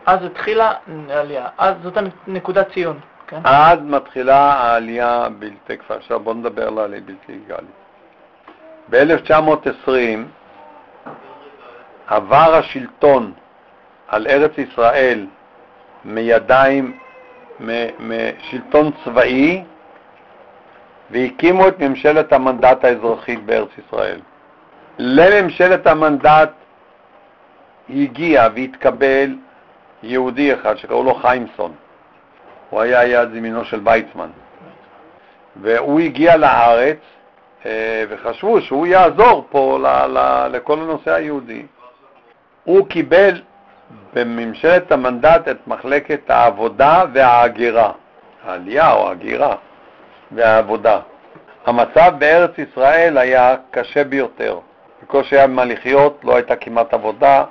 אז התחילה העלייה, אז זאת נקודת ציון, כן? אז מתחילה העלייה בלתי כפר. עכשיו בואו נדבר על העלייה בלתי לגלית. ב-1920 עבר השלטון על ארץ ישראל מידיים, משלטון צבאי, והקימו את ממשלת המנדט האזרחית בארץ ישראל. לממשלת המנדט הגיע והתקבל יהודי אחד שקראו לו חיימסון. הוא היה יד ימינו של ויצמן. והוא הגיע לארץ, אה, וחשבו שהוא יעזור פה ל- ל- לכל הנושא היהודי. הוא קיבל בממשלת המנדט את מחלקת העבודה וההגירה, העלייה או ההגירה והעבודה. המצב בארץ ישראל היה קשה ביותר. בקושי היה מה לחיות, לא הייתה כמעט עבודה,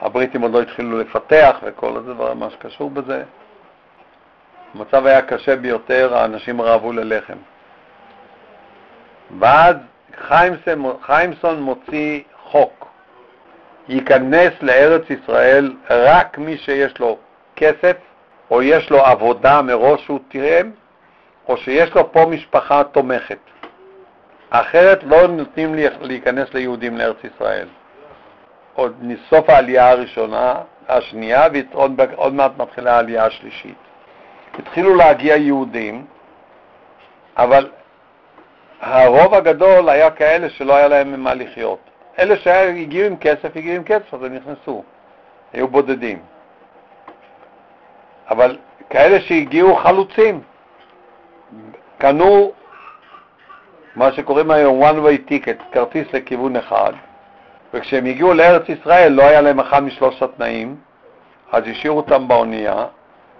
הבריטים עוד לא התחילו לפתח וכל הדבר, מה שקשור בזה. המצב היה קשה ביותר, האנשים רעבו ללחם. ואז חיימסון, מוציא חוק, ייכנס לארץ ישראל רק מי שיש לו כסף, או יש לו עבודה מראש שהוא תיאם, או שיש לו פה משפחה תומכת. אחרת לא נותנים להיכנס ליהודים לארץ ישראל. עוד מסוף העלייה הראשונה, השנייה, ועוד מעט מתחילה העלייה השלישית. התחילו להגיע יהודים, אבל הרוב הגדול היה כאלה שלא היה להם ממה לחיות. אלה שהגיעו עם כסף, הגיעו עם כסף, אז הם נכנסו. היו בודדים. אבל כאלה שהגיעו חלוצים, קנו מה שקוראים היום one way ticket, כרטיס לכיוון אחד, וכשהם הגיעו לארץ ישראל לא היה להם אחד משלושת התנאים, אז השאירו אותם באונייה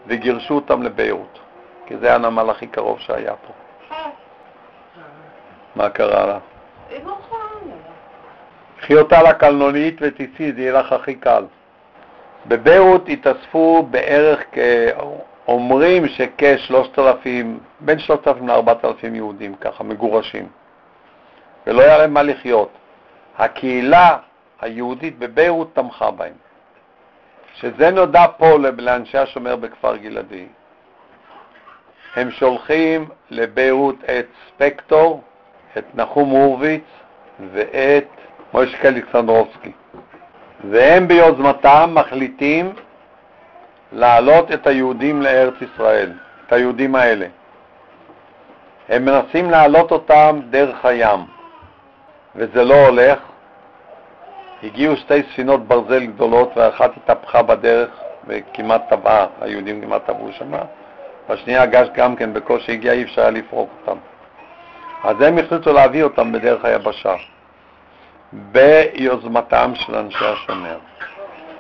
וגירשו אותם לביירות, כי זה הנמל הכי קרוב שהיה פה. מה קרה לה? קחי אותה לקלנונית ותצאי, זה יהיה לך הכי קל. בביירות התאספו בערך, אומרים שכ-3,000, בין 3,000 ל-4,000 יהודים ככה, מגורשים, ולא היה להם מה לחיות. הקהילה היהודית בביירות תמכה בהם. שזה נודע פה לאנשי השומר בכפר גלעדי. הם שולחים לביירות את ספקטור, את נחום הורוביץ ואת מוישק אלכסנדרובסקי. והם ביוזמתם מחליטים להעלות את היהודים לארץ ישראל, את היהודים האלה. הם מנסים להעלות אותם דרך הים. וזה לא הולך. הגיעו שתי ספינות ברזל גדולות ואחת התהפכה בדרך וכמעט טבעה, היהודים כמעט טבעו שם, והשנייה הגש גם כן בקושי הגיע, אי אפשר היה לפרוק אותם. אז הם החליטו להביא אותם בדרך היבשה. ביוזמתם של אנשי השומר.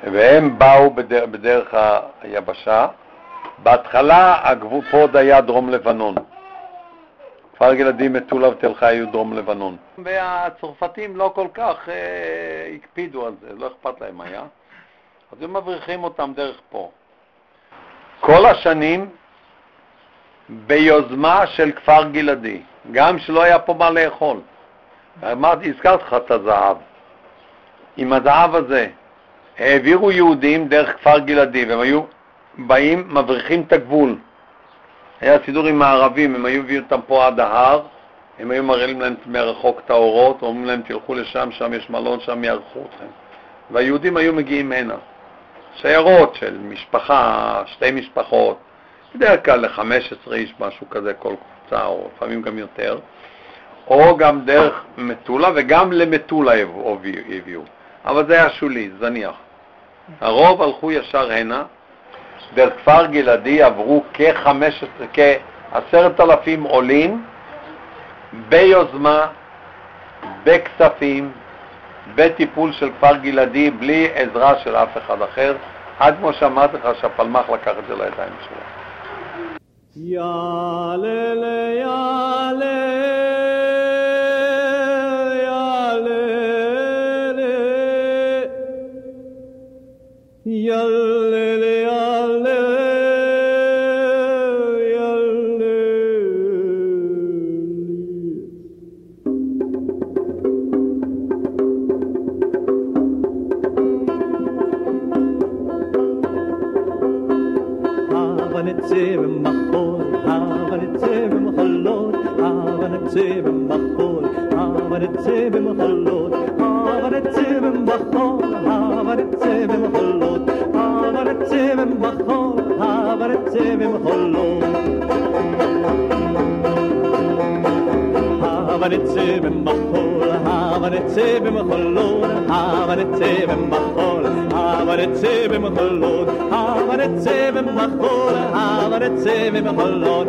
והם באו בדרך, בדרך היבשה. בהתחלה הגבול פה עוד היה דרום לבנון. כפר גלעדי, מטולה ותל חי היו דרום לבנון. והצרפתים לא כל כך אה, הקפידו על זה, לא אכפת להם היה. אז הם מבריחים אותם דרך פה. כל השנים ביוזמה של כפר גלעדי, גם שלא היה פה מה לאכול. אמרתי, הזכרתי לך את הזהב. עם הזהב הזה העבירו יהודים דרך כפר גלעדי, והם היו באים, מבריחים את הגבול. היה סידור עם הערבים, הם היו מביאים אותם פה עד ההר, הם היו מראים להם מרחוק את האורות, אומרים להם תלכו לשם, שם יש מלון, שם יערכו אתכם. והיהודים היו מגיעים הנה. שיירות של משפחה, שתי משפחות, בדרך כלל ל-15 איש, משהו כזה, כל קבוצה, או לפעמים גם יותר, או גם דרך מטולה, וגם למטולה הביאו. אבל זה היה שולי, זניח. הרוב הלכו ישר הנה, דרך כפר גלעדי עברו כ-15, כעשרת אלפים עולים ביוזמה, בכספים, בטיפול של כפר גלעדי, בלי עזרה של אף אחד אחר, עד כמו שאמרתי לך שהפלמ"ח לקח את זה לידיים שלו. יאללה, יאללה, Have a במחול, הבה נצא במחולות,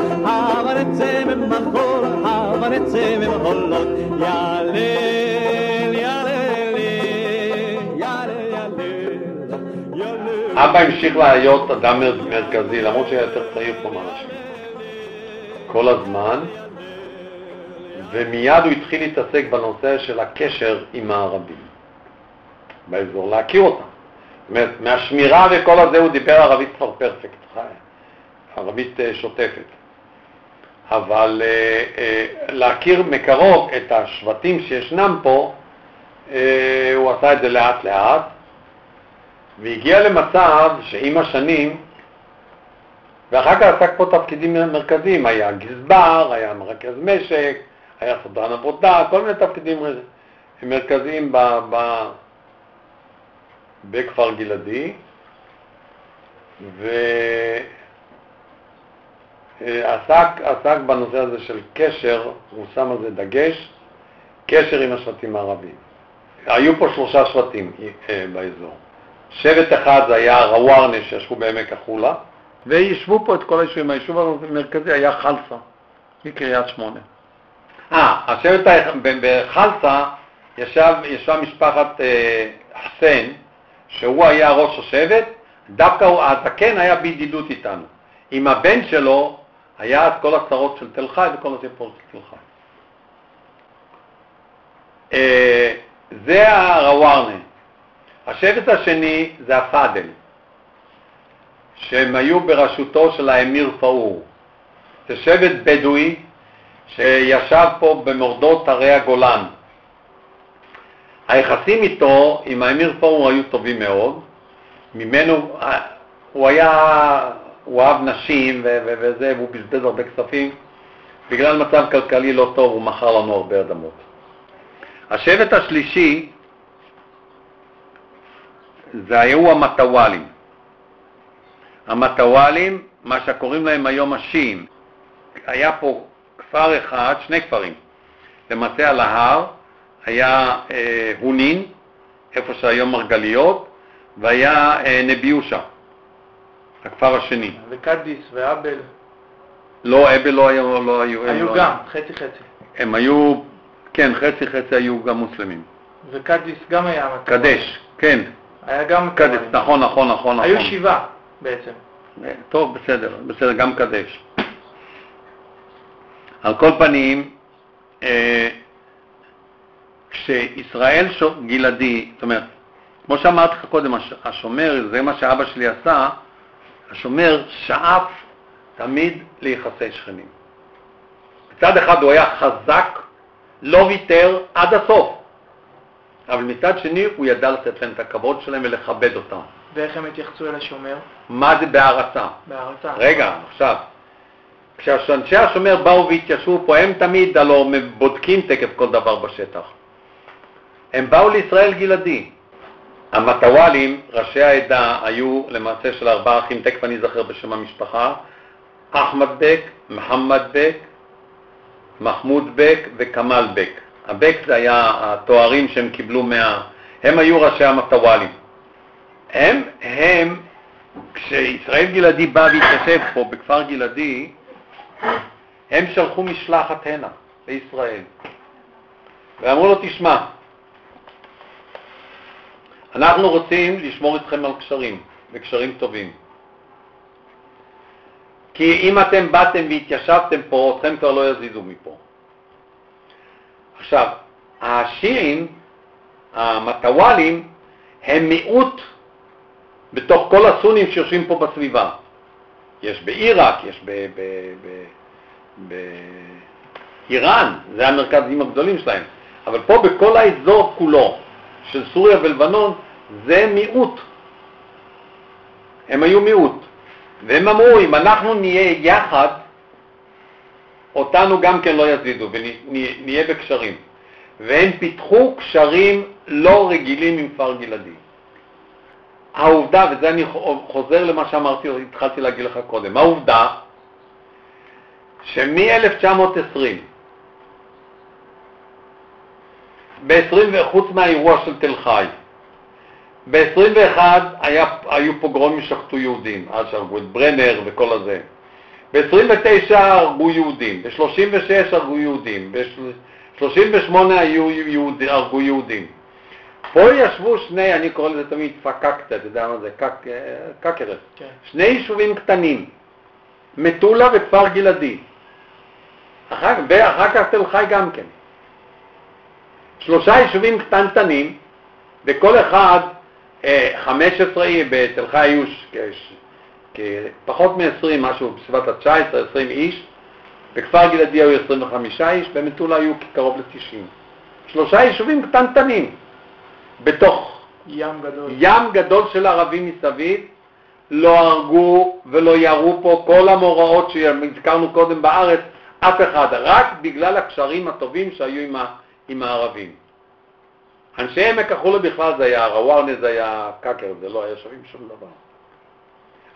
במחול, הבה נצא במחולות, יאללה. אבא המשיך להיות אדם מר- מרכזי, למרות שהיה יותר צעיר פה מאנשים. כל הזמן, ומיד הוא התחיל להתעסק בנושא של הקשר עם הערבים באזור, להכיר אותם. מהשמירה וכל הזה הוא דיבר ערבית כבר פרפקט. ערבית אה, שוטפת. אבל אה, אה, להכיר מקרוב את השבטים שישנם פה, הוא עשה את זה לאט לאט, והגיע למצב שעם השנים, ואחר כך עסק פה תפקידים מרכזיים, היה גזבר, היה מרכז משק, היה סדרן עבודה, כל מיני תפקידים מרכזיים ב, ב, בכפר גלעדי, ועסק עסק בנושא הזה של קשר, הוא שם על זה דגש, קשר עם השבטים הערביים. היו פה שלושה שבטים אה, באזור. שבט אחד זה היה רווארנה שישבו בעמק החולה, וישבו פה את כל היישובים. היישוב המרכזי היה חלסה, מקריית שמונה. אה, השבט בחלסה ישב, ישבה משפחת אה, חסן, שהוא היה ראש השבט, דווקא הוא, הזקן היה בידידות איתנו. עם הבן שלו היה את כל הצרות של תל חי וכל הסיפור של תל חי. אה, זה הרווארנה. השבט השני זה הפאדל, שהם היו בראשותו של האמיר פאור. זה שבט בדואי שישב פה במורדות הרי הגולן. היחסים איתו, עם האמיר פאור, היו טובים מאוד. ממנו, אה, הוא היה, הוא אהב נשים וזה, והוא בזבז הרבה כספים. בגלל מצב כלכלי לא טוב, הוא מכר לנו הרבה אדמות. השבט השלישי זה היו המטוואלים. המטוואלים, מה שקוראים להם היום השיעים. היה פה כפר אחד, שני כפרים. למעשה על ההר היה אה, הונין, איפה שהיום מרגליות, והיה אה, נביושה, הכפר השני. וקדיס ואבל, לא, אבל לא היו, לא היו. הם היו לא גם, חצי חצי. הם היו, כן, חצי חצי היו גם מוסלמים. וקדיס גם היה מטה. קדש, כן, היה גם קדש, מטוואלים. נכון, נכון, נכון, נכון. היו שבעה בעצם. אה, טוב, בסדר, בסדר, גם קדש. על כל פנים, אה, כשישראל ש- גלעדי, זאת אומרת, כמו שאמרתי לך קודם, הש- השומר, זה מה שאבא שלי עשה, השומר שאף תמיד ליחסי שכנים. מצד אחד הוא היה חזק, לא ויתר עד הסוף, אבל מצד שני הוא ידע לתת להם את הכבוד שלהם ולכבד אותם. ואיך הם התייחסו אל השומר? מה זה בהערצה? בהערצה. רגע, עכשיו, כשאנשי השומר באו והתיישבו פה, הם תמיד הלוא בודקים תקף כל דבר בשטח. הם באו לישראל גלעדי. המטוואלים, ראשי העדה, היו למעשה של ארבעה אחים, תכף אני אזכר בשם המשפחה, אחמד בק, מוחמד בק, מחמוד בק וכמאל בק. הבק זה היה התוארים שהם קיבלו מה... הם היו ראשי המטוואלים. הם, הם, כשישראל גלעדי בא והתיישב פה בכפר גלעדי, הם שלחו משלחת הנה, לישראל, ואמרו לו, תשמע, אנחנו רוצים לשמור איתכם על קשרים, וקשרים טובים. כי אם אתם באתם והתיישבתם פה, אתכם כבר לא יזיזו מפה. עכשיו, השיעים, המטוואלים, הם מיעוט בתוך כל הסונים שיושבים פה בסביבה. יש בעיראק, יש באיראן, זה המרכזים הגדולים שלהם, אבל פה בכל האזור כולו, של סוריה ולבנון, זה מיעוט. הם היו מיעוט. והם אמרו, אם אנחנו נהיה יחד, אותנו גם כן לא יזיזו ונהיה בקשרים. והם פיתחו קשרים לא רגילים עם כפר גלעדי. העובדה, וזה אני חוזר למה שאמרתי, התחלתי להגיד לך קודם, העובדה שמ-1920, ב-20, חוץ מהאירוע של תל חי, ב-21 היה, היו פוגרומים שחטו יהודים, אז שהרגו את ברנר וכל הזה. ב-29 הרגו יהודים, ב-36 הרגו יהודים, ב-38 היו יהוד, הרגו יהודים. פה ישבו שני, אני קורא לזה תמיד פקקטה, אתה יודע מה זה, קק, קקרס, כן. שני יישובים קטנים, מטולה וכפר גלעדי. אחר, ואחר כך תל חי גם כן. שלושה יישובים קטנטנים, וכל אחד, אה, 15, בתל חי היו פחות מ-20, משהו בסביבת ה-19, 20 איש, בכפר גלעדי היו 25 איש, במטולה היו קרוב ל-90. שלושה יישובים קטנטנים, בתוך ים גדול. ים גדול של ערבים מסביב, לא הרגו ולא ירו פה כל המאורעות שהזכרנו קודם בארץ, אף אחד, רק בגלל הקשרים הטובים שהיו עם, ה, עם הערבים. אנשי עמק החולה בכלל זה היה, רווארנה זה היה קקר, זה לא היה שווים שום דבר.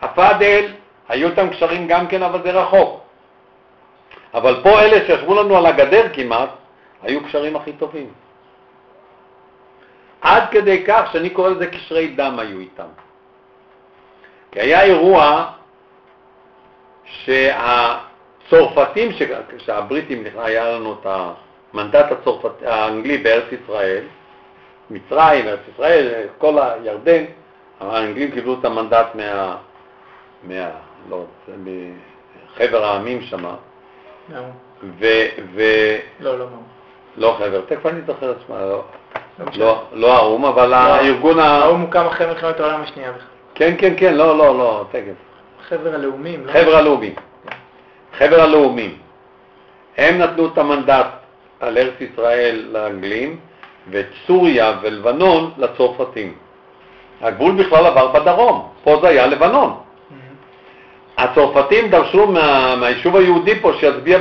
הפאדל, היו אותם קשרים גם כן, אבל זה רחוק. אבל פה אלה שישבו לנו על הגדר כמעט, היו קשרים הכי טובים. עד כדי כך שאני קורא לזה קשרי דם היו איתם. כי היה אירוע שהצרפתים, ש- כשהבריטים, היה לנו את המנדט הצרפת, האנגלי בארץ ישראל, מצרים, ארץ ישראל, כל הירדן, האנגלים קיבלו את המנדט מה... מה... לא, מחבר העמים נו, ו... ו... לא, לא, לא. לא חבר, תכף אני זוכר את שמה, לא, לא. לא, לא האו"ם, אבל הארגון ה... האו"ם הוקם אחרי מלחמת העולם השנייה בכלל. כן, כן, כן, לא, לא, לא, תכף. חבר הלאומים, לא? חבר הלאומים. חבר הלאומים. הם נתנו את המנדט על ארץ ישראל לאנגלים, ואת סוריה ולבנון לצרפתים. הגבול בכלל עבר בדרום, פה זה היה לבנון. מהמם. הצרפתים דרשו מה, מהיישוב היהודי פה שיצביע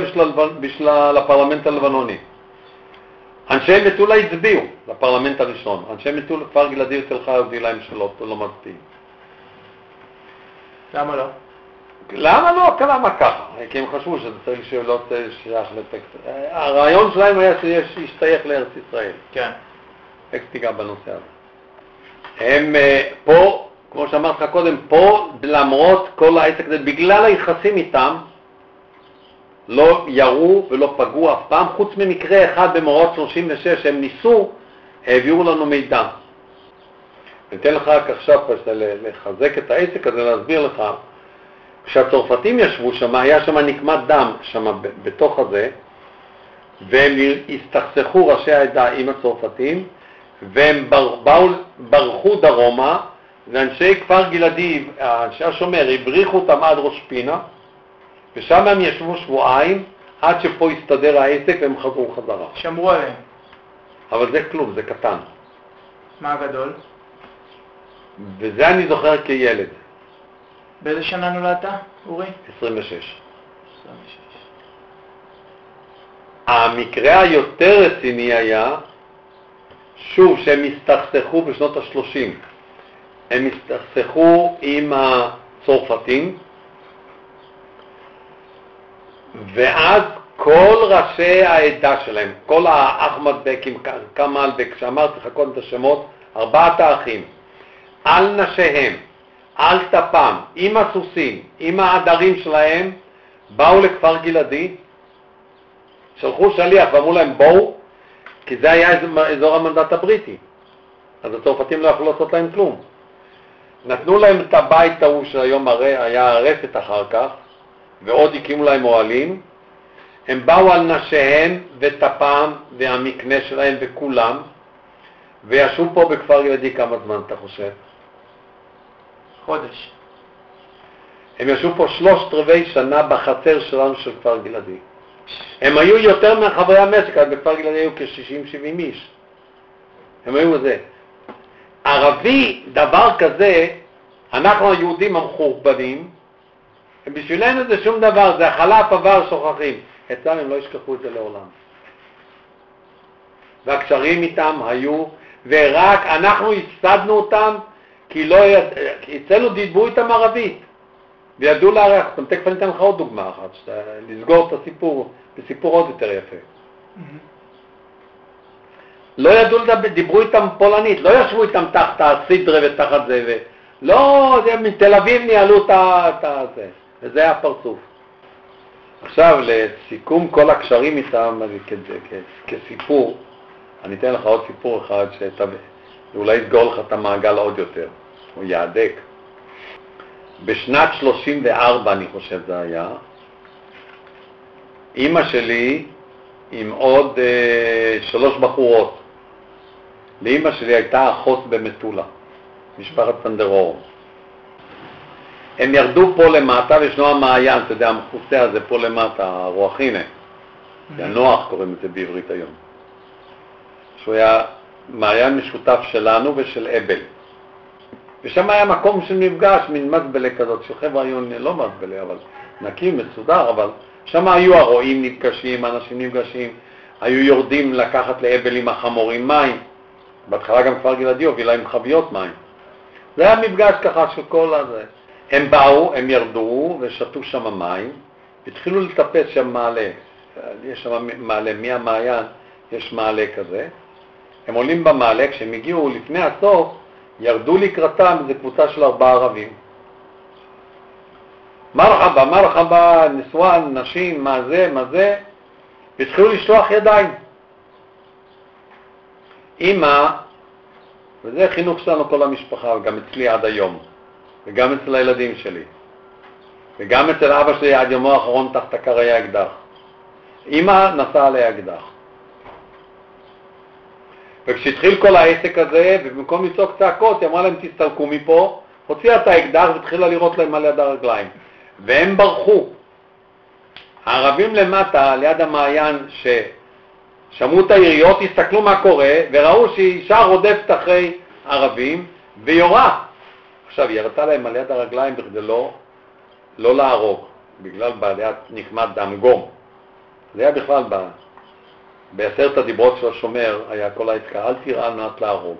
בשביל, הפרלמנט הלבנוני. אנשי מטולה הצביעו לפרלמנט הראשון. אנשי מטולה, כפר גלעדי תל חי הודיע להם שלא לא מצביעים. למה לא? למה לא? למה ככה? כי הם חשבו שזה צריך להיות אה, שייך לטקסט. הרעיון שלהם היה שישתייך לארץ ישראל. כן. טקסט תיגע בנושא הזה. הם אה, פה, כמו שאמרתי לך קודם, פה למרות כל העסק הזה, בגלל היחסים איתם, לא ירו ולא פגעו אף פעם, חוץ ממקרה אחד במאורעות 36, הם ניסו, העבירו לנו מידע. אני אתן לך רק עכשיו לחזק את העסק הזה, להסביר לך. כשהצרפתים ישבו שם, היה שם נקמת דם שם בתוך הזה, והם הסתכסכו ראשי העדה עם הצרפתים, והם בר, באו, ברחו דרומה, ואנשי כפר גלעדי, אנשי השומר, הבריחו אותם עד ראש פינה, ושם הם ישבו שבועיים, עד שפה הסתדר העסק והם חזרו חזרה. שמרו עליהם. אבל זה כלום, זה קטן. מה הגדול? וזה אני זוכר כילד, באיזה שנה נולדת, אורי? 26. 26. המקרה היותר רציני היה, שוב, שהם הסתכסכו בשנות ה-30. הם הסתכסכו עם הצרפתים, ואז כל ראשי העדה שלהם, כל האחמד בקים, כמאל בק, שאמרתי לך קודם את השמות, ארבעת האחים, על נשיהם, על טפם, עם הסוסים, עם העדרים שלהם, באו לכפר גלעדי, שלחו שליח ואמרו להם בואו, כי זה היה אזור המנדט הבריטי, אז הצרפתים לא יכלו לעשות להם כלום. נתנו להם את הבית ההוא שהיום הרי היה הרפת אחר כך, ועוד הקימו להם אוהלים. הם באו על נשיהם וטפם והמקנה שלהם וכולם, וישבו פה בכפר ילדי כמה זמן אתה חושב? חודש. הם ישבו פה שלושת רבעי שנה בחצר שלנו של כפר גלעדי. הם היו יותר מחברי המשק, אז בכפר גלעדי היו כ-60-70 איש. הם היו זה. ערבי, דבר כזה, אנחנו היהודים המחורבנים, בשבילנו זה שום דבר, זה החלף עבר שוכחים. אצלם הם לא ישכחו את זה לעולם. והקשרים איתם היו, ורק אנחנו הפסדנו אותם, כי לא. כי אצלנו דיברו איתם ערבית, וידעו לארח אותם. תכף אני אתן לך עוד דוגמה אחת, שאתה, לסגור את הסיפור, בסיפור עוד יותר יפה. לא ידעו לדבר, דיברו איתם פולנית, לא ישבו איתם תחת הסידרה ותחת זה, ו... לא, זה מתל אביב ניהלו את ה... זה, וזה היה הפרצוף. עכשיו, לסיכום כל הקשרים איתם. כסיפור, אני אתן לך עוד סיפור אחד שאולי יסגור לך את המעגל עוד יותר, הוא יהדק. בשנת 34, אני חושב זה היה, אימא שלי עם עוד אה, שלוש בחורות. לאימא שלי הייתה אחות במטולה, משפחת פנדרור. הם ירדו פה למטה, וישנו המעיין, אתה יודע, המכוסה הזה פה למטה, הרוחינה, הנוח קוראים לזה בעברית היום. שהוא היה מעיין משותף שלנו ושל אבל. ושם היה מקום של מפגש, מין מזבלה כזאת, שחבר'ה היו, לא מזבלה, אבל נקי, מסודר, אבל שם היו הרועים נפגשים, אנשים נפגשים, היו יורדים לקחת לאבל עם החמורים מים. בהתחלה גם כפר גלעדי הוביל להם חביות מים. זה היה מפגש ככה של כל הזה. הם באו, הם ירדו ושתו שם מים, התחילו לטפס שם מעלה. יש שם מעלה, מהמעיין יש מעלה כזה. הם עולים במעלה, כשהם הגיעו לפני הסוף, ירדו לקראתם איזו קבוצה של ארבעה ערבים. מרחבה, מרחבה, נשואן, נשים, מה זה, מה זה, והתחילו לשלוח ידיים. אמא, וזה חינוך שלנו כל המשפחה, וגם אצלי עד היום, וגם אצל הילדים שלי, וגם אצל אבא שלי עד יומו האחרון תחת הקרי האקדח. אמא נשאה עליה אקדח. וכשהתחיל כל העסק הזה, ובמקום לצעוק צעקות, היא אמרה להם תסתלקו מפה, הוציאה את האקדח והתחילה לירות להם על יד הרגליים. והם ברחו. הערבים למטה, ליד המעיין, ששמעו את היריות, הסתכלו מה קורה, וראו שהיא אישה רודפת אחרי ערבים, ויורה. עכשיו, היא ירתה להם על יד הרגליים בכדי לא, לא להרוג, בגלל בעליית נקמת דם גום. זה היה בכלל ב... בעשרת הדיברות של השומר היה כל העסקה, אל תיראה על מנת להרוג.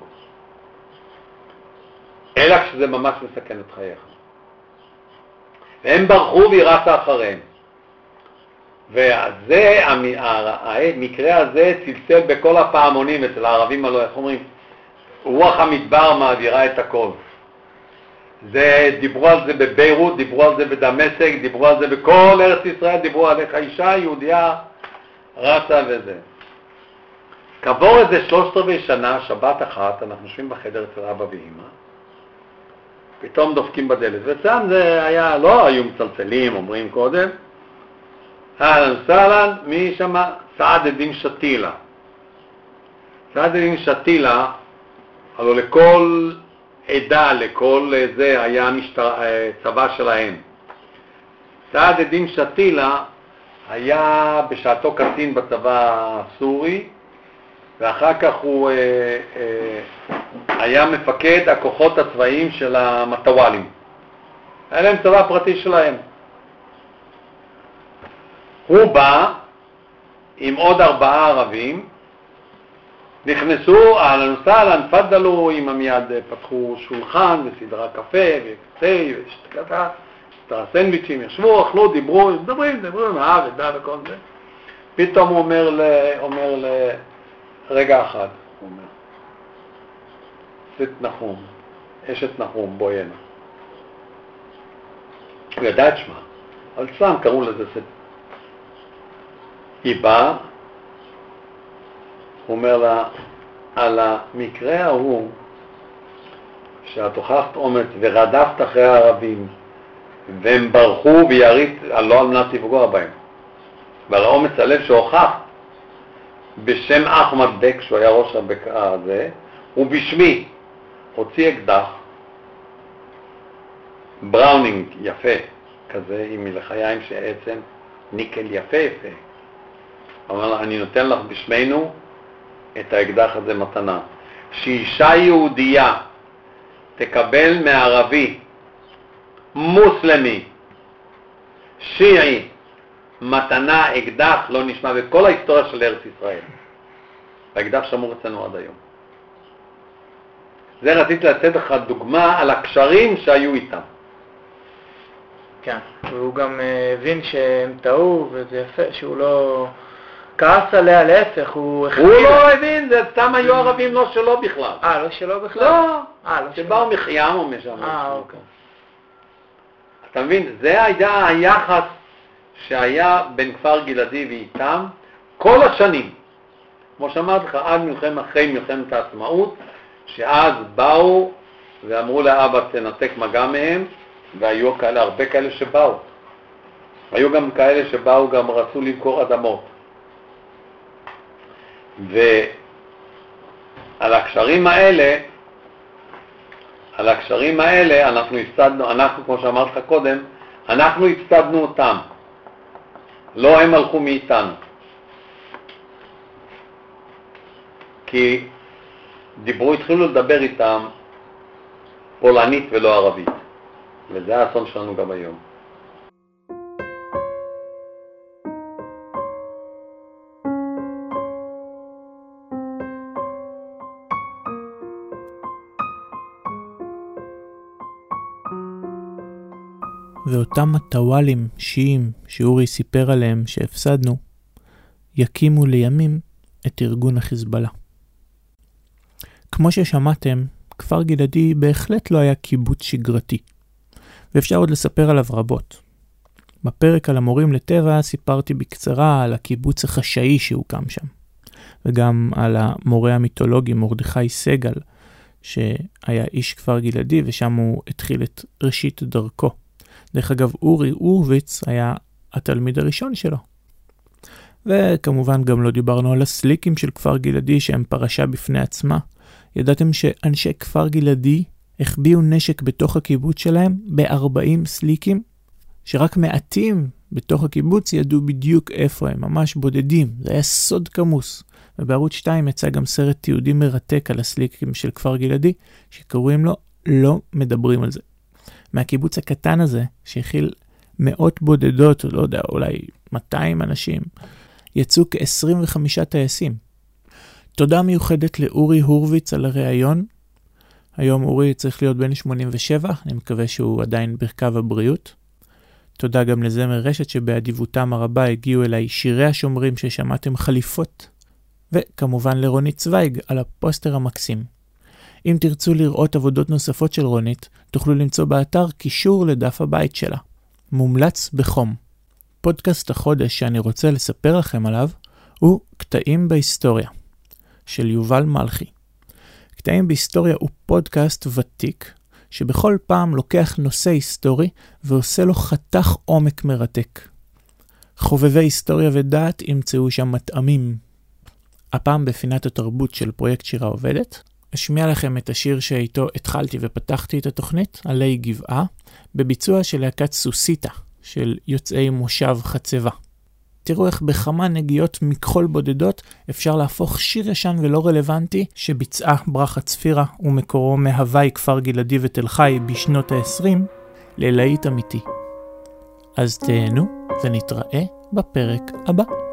אלא כשזה ממש מסכן את חייך. והם ברחו והיא רצה אחריהם. וזה, המקרה הזה צלצל בכל הפעמונים אצל הערבים הלא, איך אומרים? רוח המדבר מעבירה את הכל. זה, דיברו על זה בביירות, דיברו על זה בדמשק, דיברו על זה בכל ארץ ישראל, דיברו על איך האישה היהודייה רצה וזה. כעבור איזה שלושת רבעי שנה, שבת אחת, אנחנו יושבים בחדר אצל אבא ואימא, פתאום דופקים בדלת, ואצלם זה היה, לא היו מצלצלים, אומרים קודם, אהלן סהלן, מי שמע? סעד א-דין שתילה. סעד א-דין שתילה, הלוא לכל עדה, לכל זה, היה משטר, אה, צבא שלהם. סעד א-דין שתילה היה בשעתו קצין בצבא הסורי, ואחר כך הוא אה, אה, היה מפקד הכוחות הצבאיים של המטוואלים. היה להם צבא פרטי שלהם. הוא בא עם עוד ארבעה ערבים, נכנסו, אהלן וסהלן, תפדלו, אמא מיד פתחו שולחן וסדרה קפה ותה ושתקתה, את הסנדוויצ'ים, ישבו, אכלו, דיברו, מדברים, דיברו, אה ודה וכל זה. פתאום הוא אומר ל... אומר ל... רגע אחד, הוא אומר, צאת נחום, אשת נחום, בואי הנה. הוא ידע את שמה, אבל סתם קראו לזה סט. היא באה, הוא אומר לה, על המקרה ההוא, שאת הוכחת אומץ ורדפת אחרי הערבים, והם ברחו וירית, לא על מנת לפגוע בהם, ועל האומץ הלב שהוכחת בשם אחמד בק, שהוא היה ראש הבקעה הזה, ובשמי הוציא אקדח, בראונינג יפה כזה, עם מלחיים שעצם, ניקל יפה יפה. לה, אני נותן לך בשמנו את האקדח הזה מתנה. שאישה יהודייה תקבל מערבי מוסלמי, שיעי, מתנה, אקדח, לא נשמע בכל ההיסטוריה של ארץ ישראל. האקדח שמור אצלנו עד היום. זה רציתי לתת לך דוגמה על הקשרים שהיו איתם. כן, והוא גם אה, הבין שהם טעו, וזה יפה שהוא לא כעס עליה, להפך, הוא הוא לא הבין, זה סתם היו ערבים לא שלו בכלל. אה, לא שלו בכלל? לא, אה, לא שבאו מחיים או משם. אה, אוקיי. אתה מבין? זה היה היחס שהיה בין כפר גלעדי ואיתם כל השנים. כמו שאמרתי לך, עד מלחמת, אחרי מלחמת העצמאות, שאז באו ואמרו לאבא תנתק מגע מהם, והיו כאלה, הרבה כאלה שבאו. היו גם כאלה שבאו, גם רצו למכור אדמות. ועל הקשרים האלה, על הקשרים האלה אנחנו הפסדנו, אנחנו, כמו שאמרתי לך קודם, אנחנו הפסדנו אותם. לא הם הלכו מאיתנו. כי דיברו, התחילו לדבר איתם פולנית ולא ערבית. וזה האסון שלנו גם היום. ואותם הטוואלים שיעים שאורי סיפר עליהם שהפסדנו, יקימו לימים את ארגון החיזבאללה. כמו ששמעתם, כפר גלעדי בהחלט לא היה קיבוץ שגרתי, ואפשר עוד לספר עליו רבות. בפרק על המורים לטבע סיפרתי בקצרה על הקיבוץ החשאי שהוקם שם, וגם על המורה המיתולוגי מרדכי סגל, שהיה איש כפר גלעדי ושם הוא התחיל את ראשית דרכו. דרך אגב, אורי הורוביץ היה התלמיד הראשון שלו. וכמובן גם לא דיברנו על הסליקים של כפר גלעדי שהם פרשה בפני עצמה. ידעתם שאנשי כפר גלעדי החביאו נשק בתוך הקיבוץ שלהם ב-40 סליקים? שרק מעטים בתוך הקיבוץ ידעו בדיוק איפה הם, ממש בודדים, זה היה סוד כמוס. ובערוץ 2 יצא גם סרט תיעודי מרתק על הסליקים של כפר גלעדי, שקוראים לו לא מדברים על זה. מהקיבוץ הקטן הזה, שהכיל מאות בודדות, לא יודע, אולי 200 אנשים, יצאו כ-25 טייסים. תודה מיוחדת לאורי הורוביץ על הריאיון. היום אורי צריך להיות בן 87, אני מקווה שהוא עדיין בקו הבריאות. תודה גם לזמר רשת שבאדיבותם הרבה הגיעו אליי שירי השומרים ששמעתם חליפות. וכמובן לרונית צוויג על הפוסטר המקסים. אם תרצו לראות עבודות נוספות של רונית, תוכלו למצוא באתר קישור לדף הבית שלה. מומלץ בחום. פודקאסט החודש שאני רוצה לספר לכם עליו הוא קטעים בהיסטוריה. של יובל מלכי. קטעים בהיסטוריה הוא פודקאסט ותיק, שבכל פעם לוקח נושא היסטורי ועושה לו חתך עומק מרתק. חובבי היסטוריה ודעת ימצאו שם מטעמים. הפעם בפינת התרבות של פרויקט שירה עובדת, אשמיע לכם את השיר שאיתו התחלתי ופתחתי את התוכנית, עלי גבעה, בביצוע של להקת סוסיתא, של יוצאי מושב חצבה. תראו איך בכמה נגיעות מכחול בודדות אפשר להפוך שיר ישן ולא רלוונטי שביצעה ברכה צפירה ומקורו מהוואי כפר גלעדי ותל חי בשנות ה-20 ללהיט אמיתי. אז תהנו ונתראה בפרק הבא.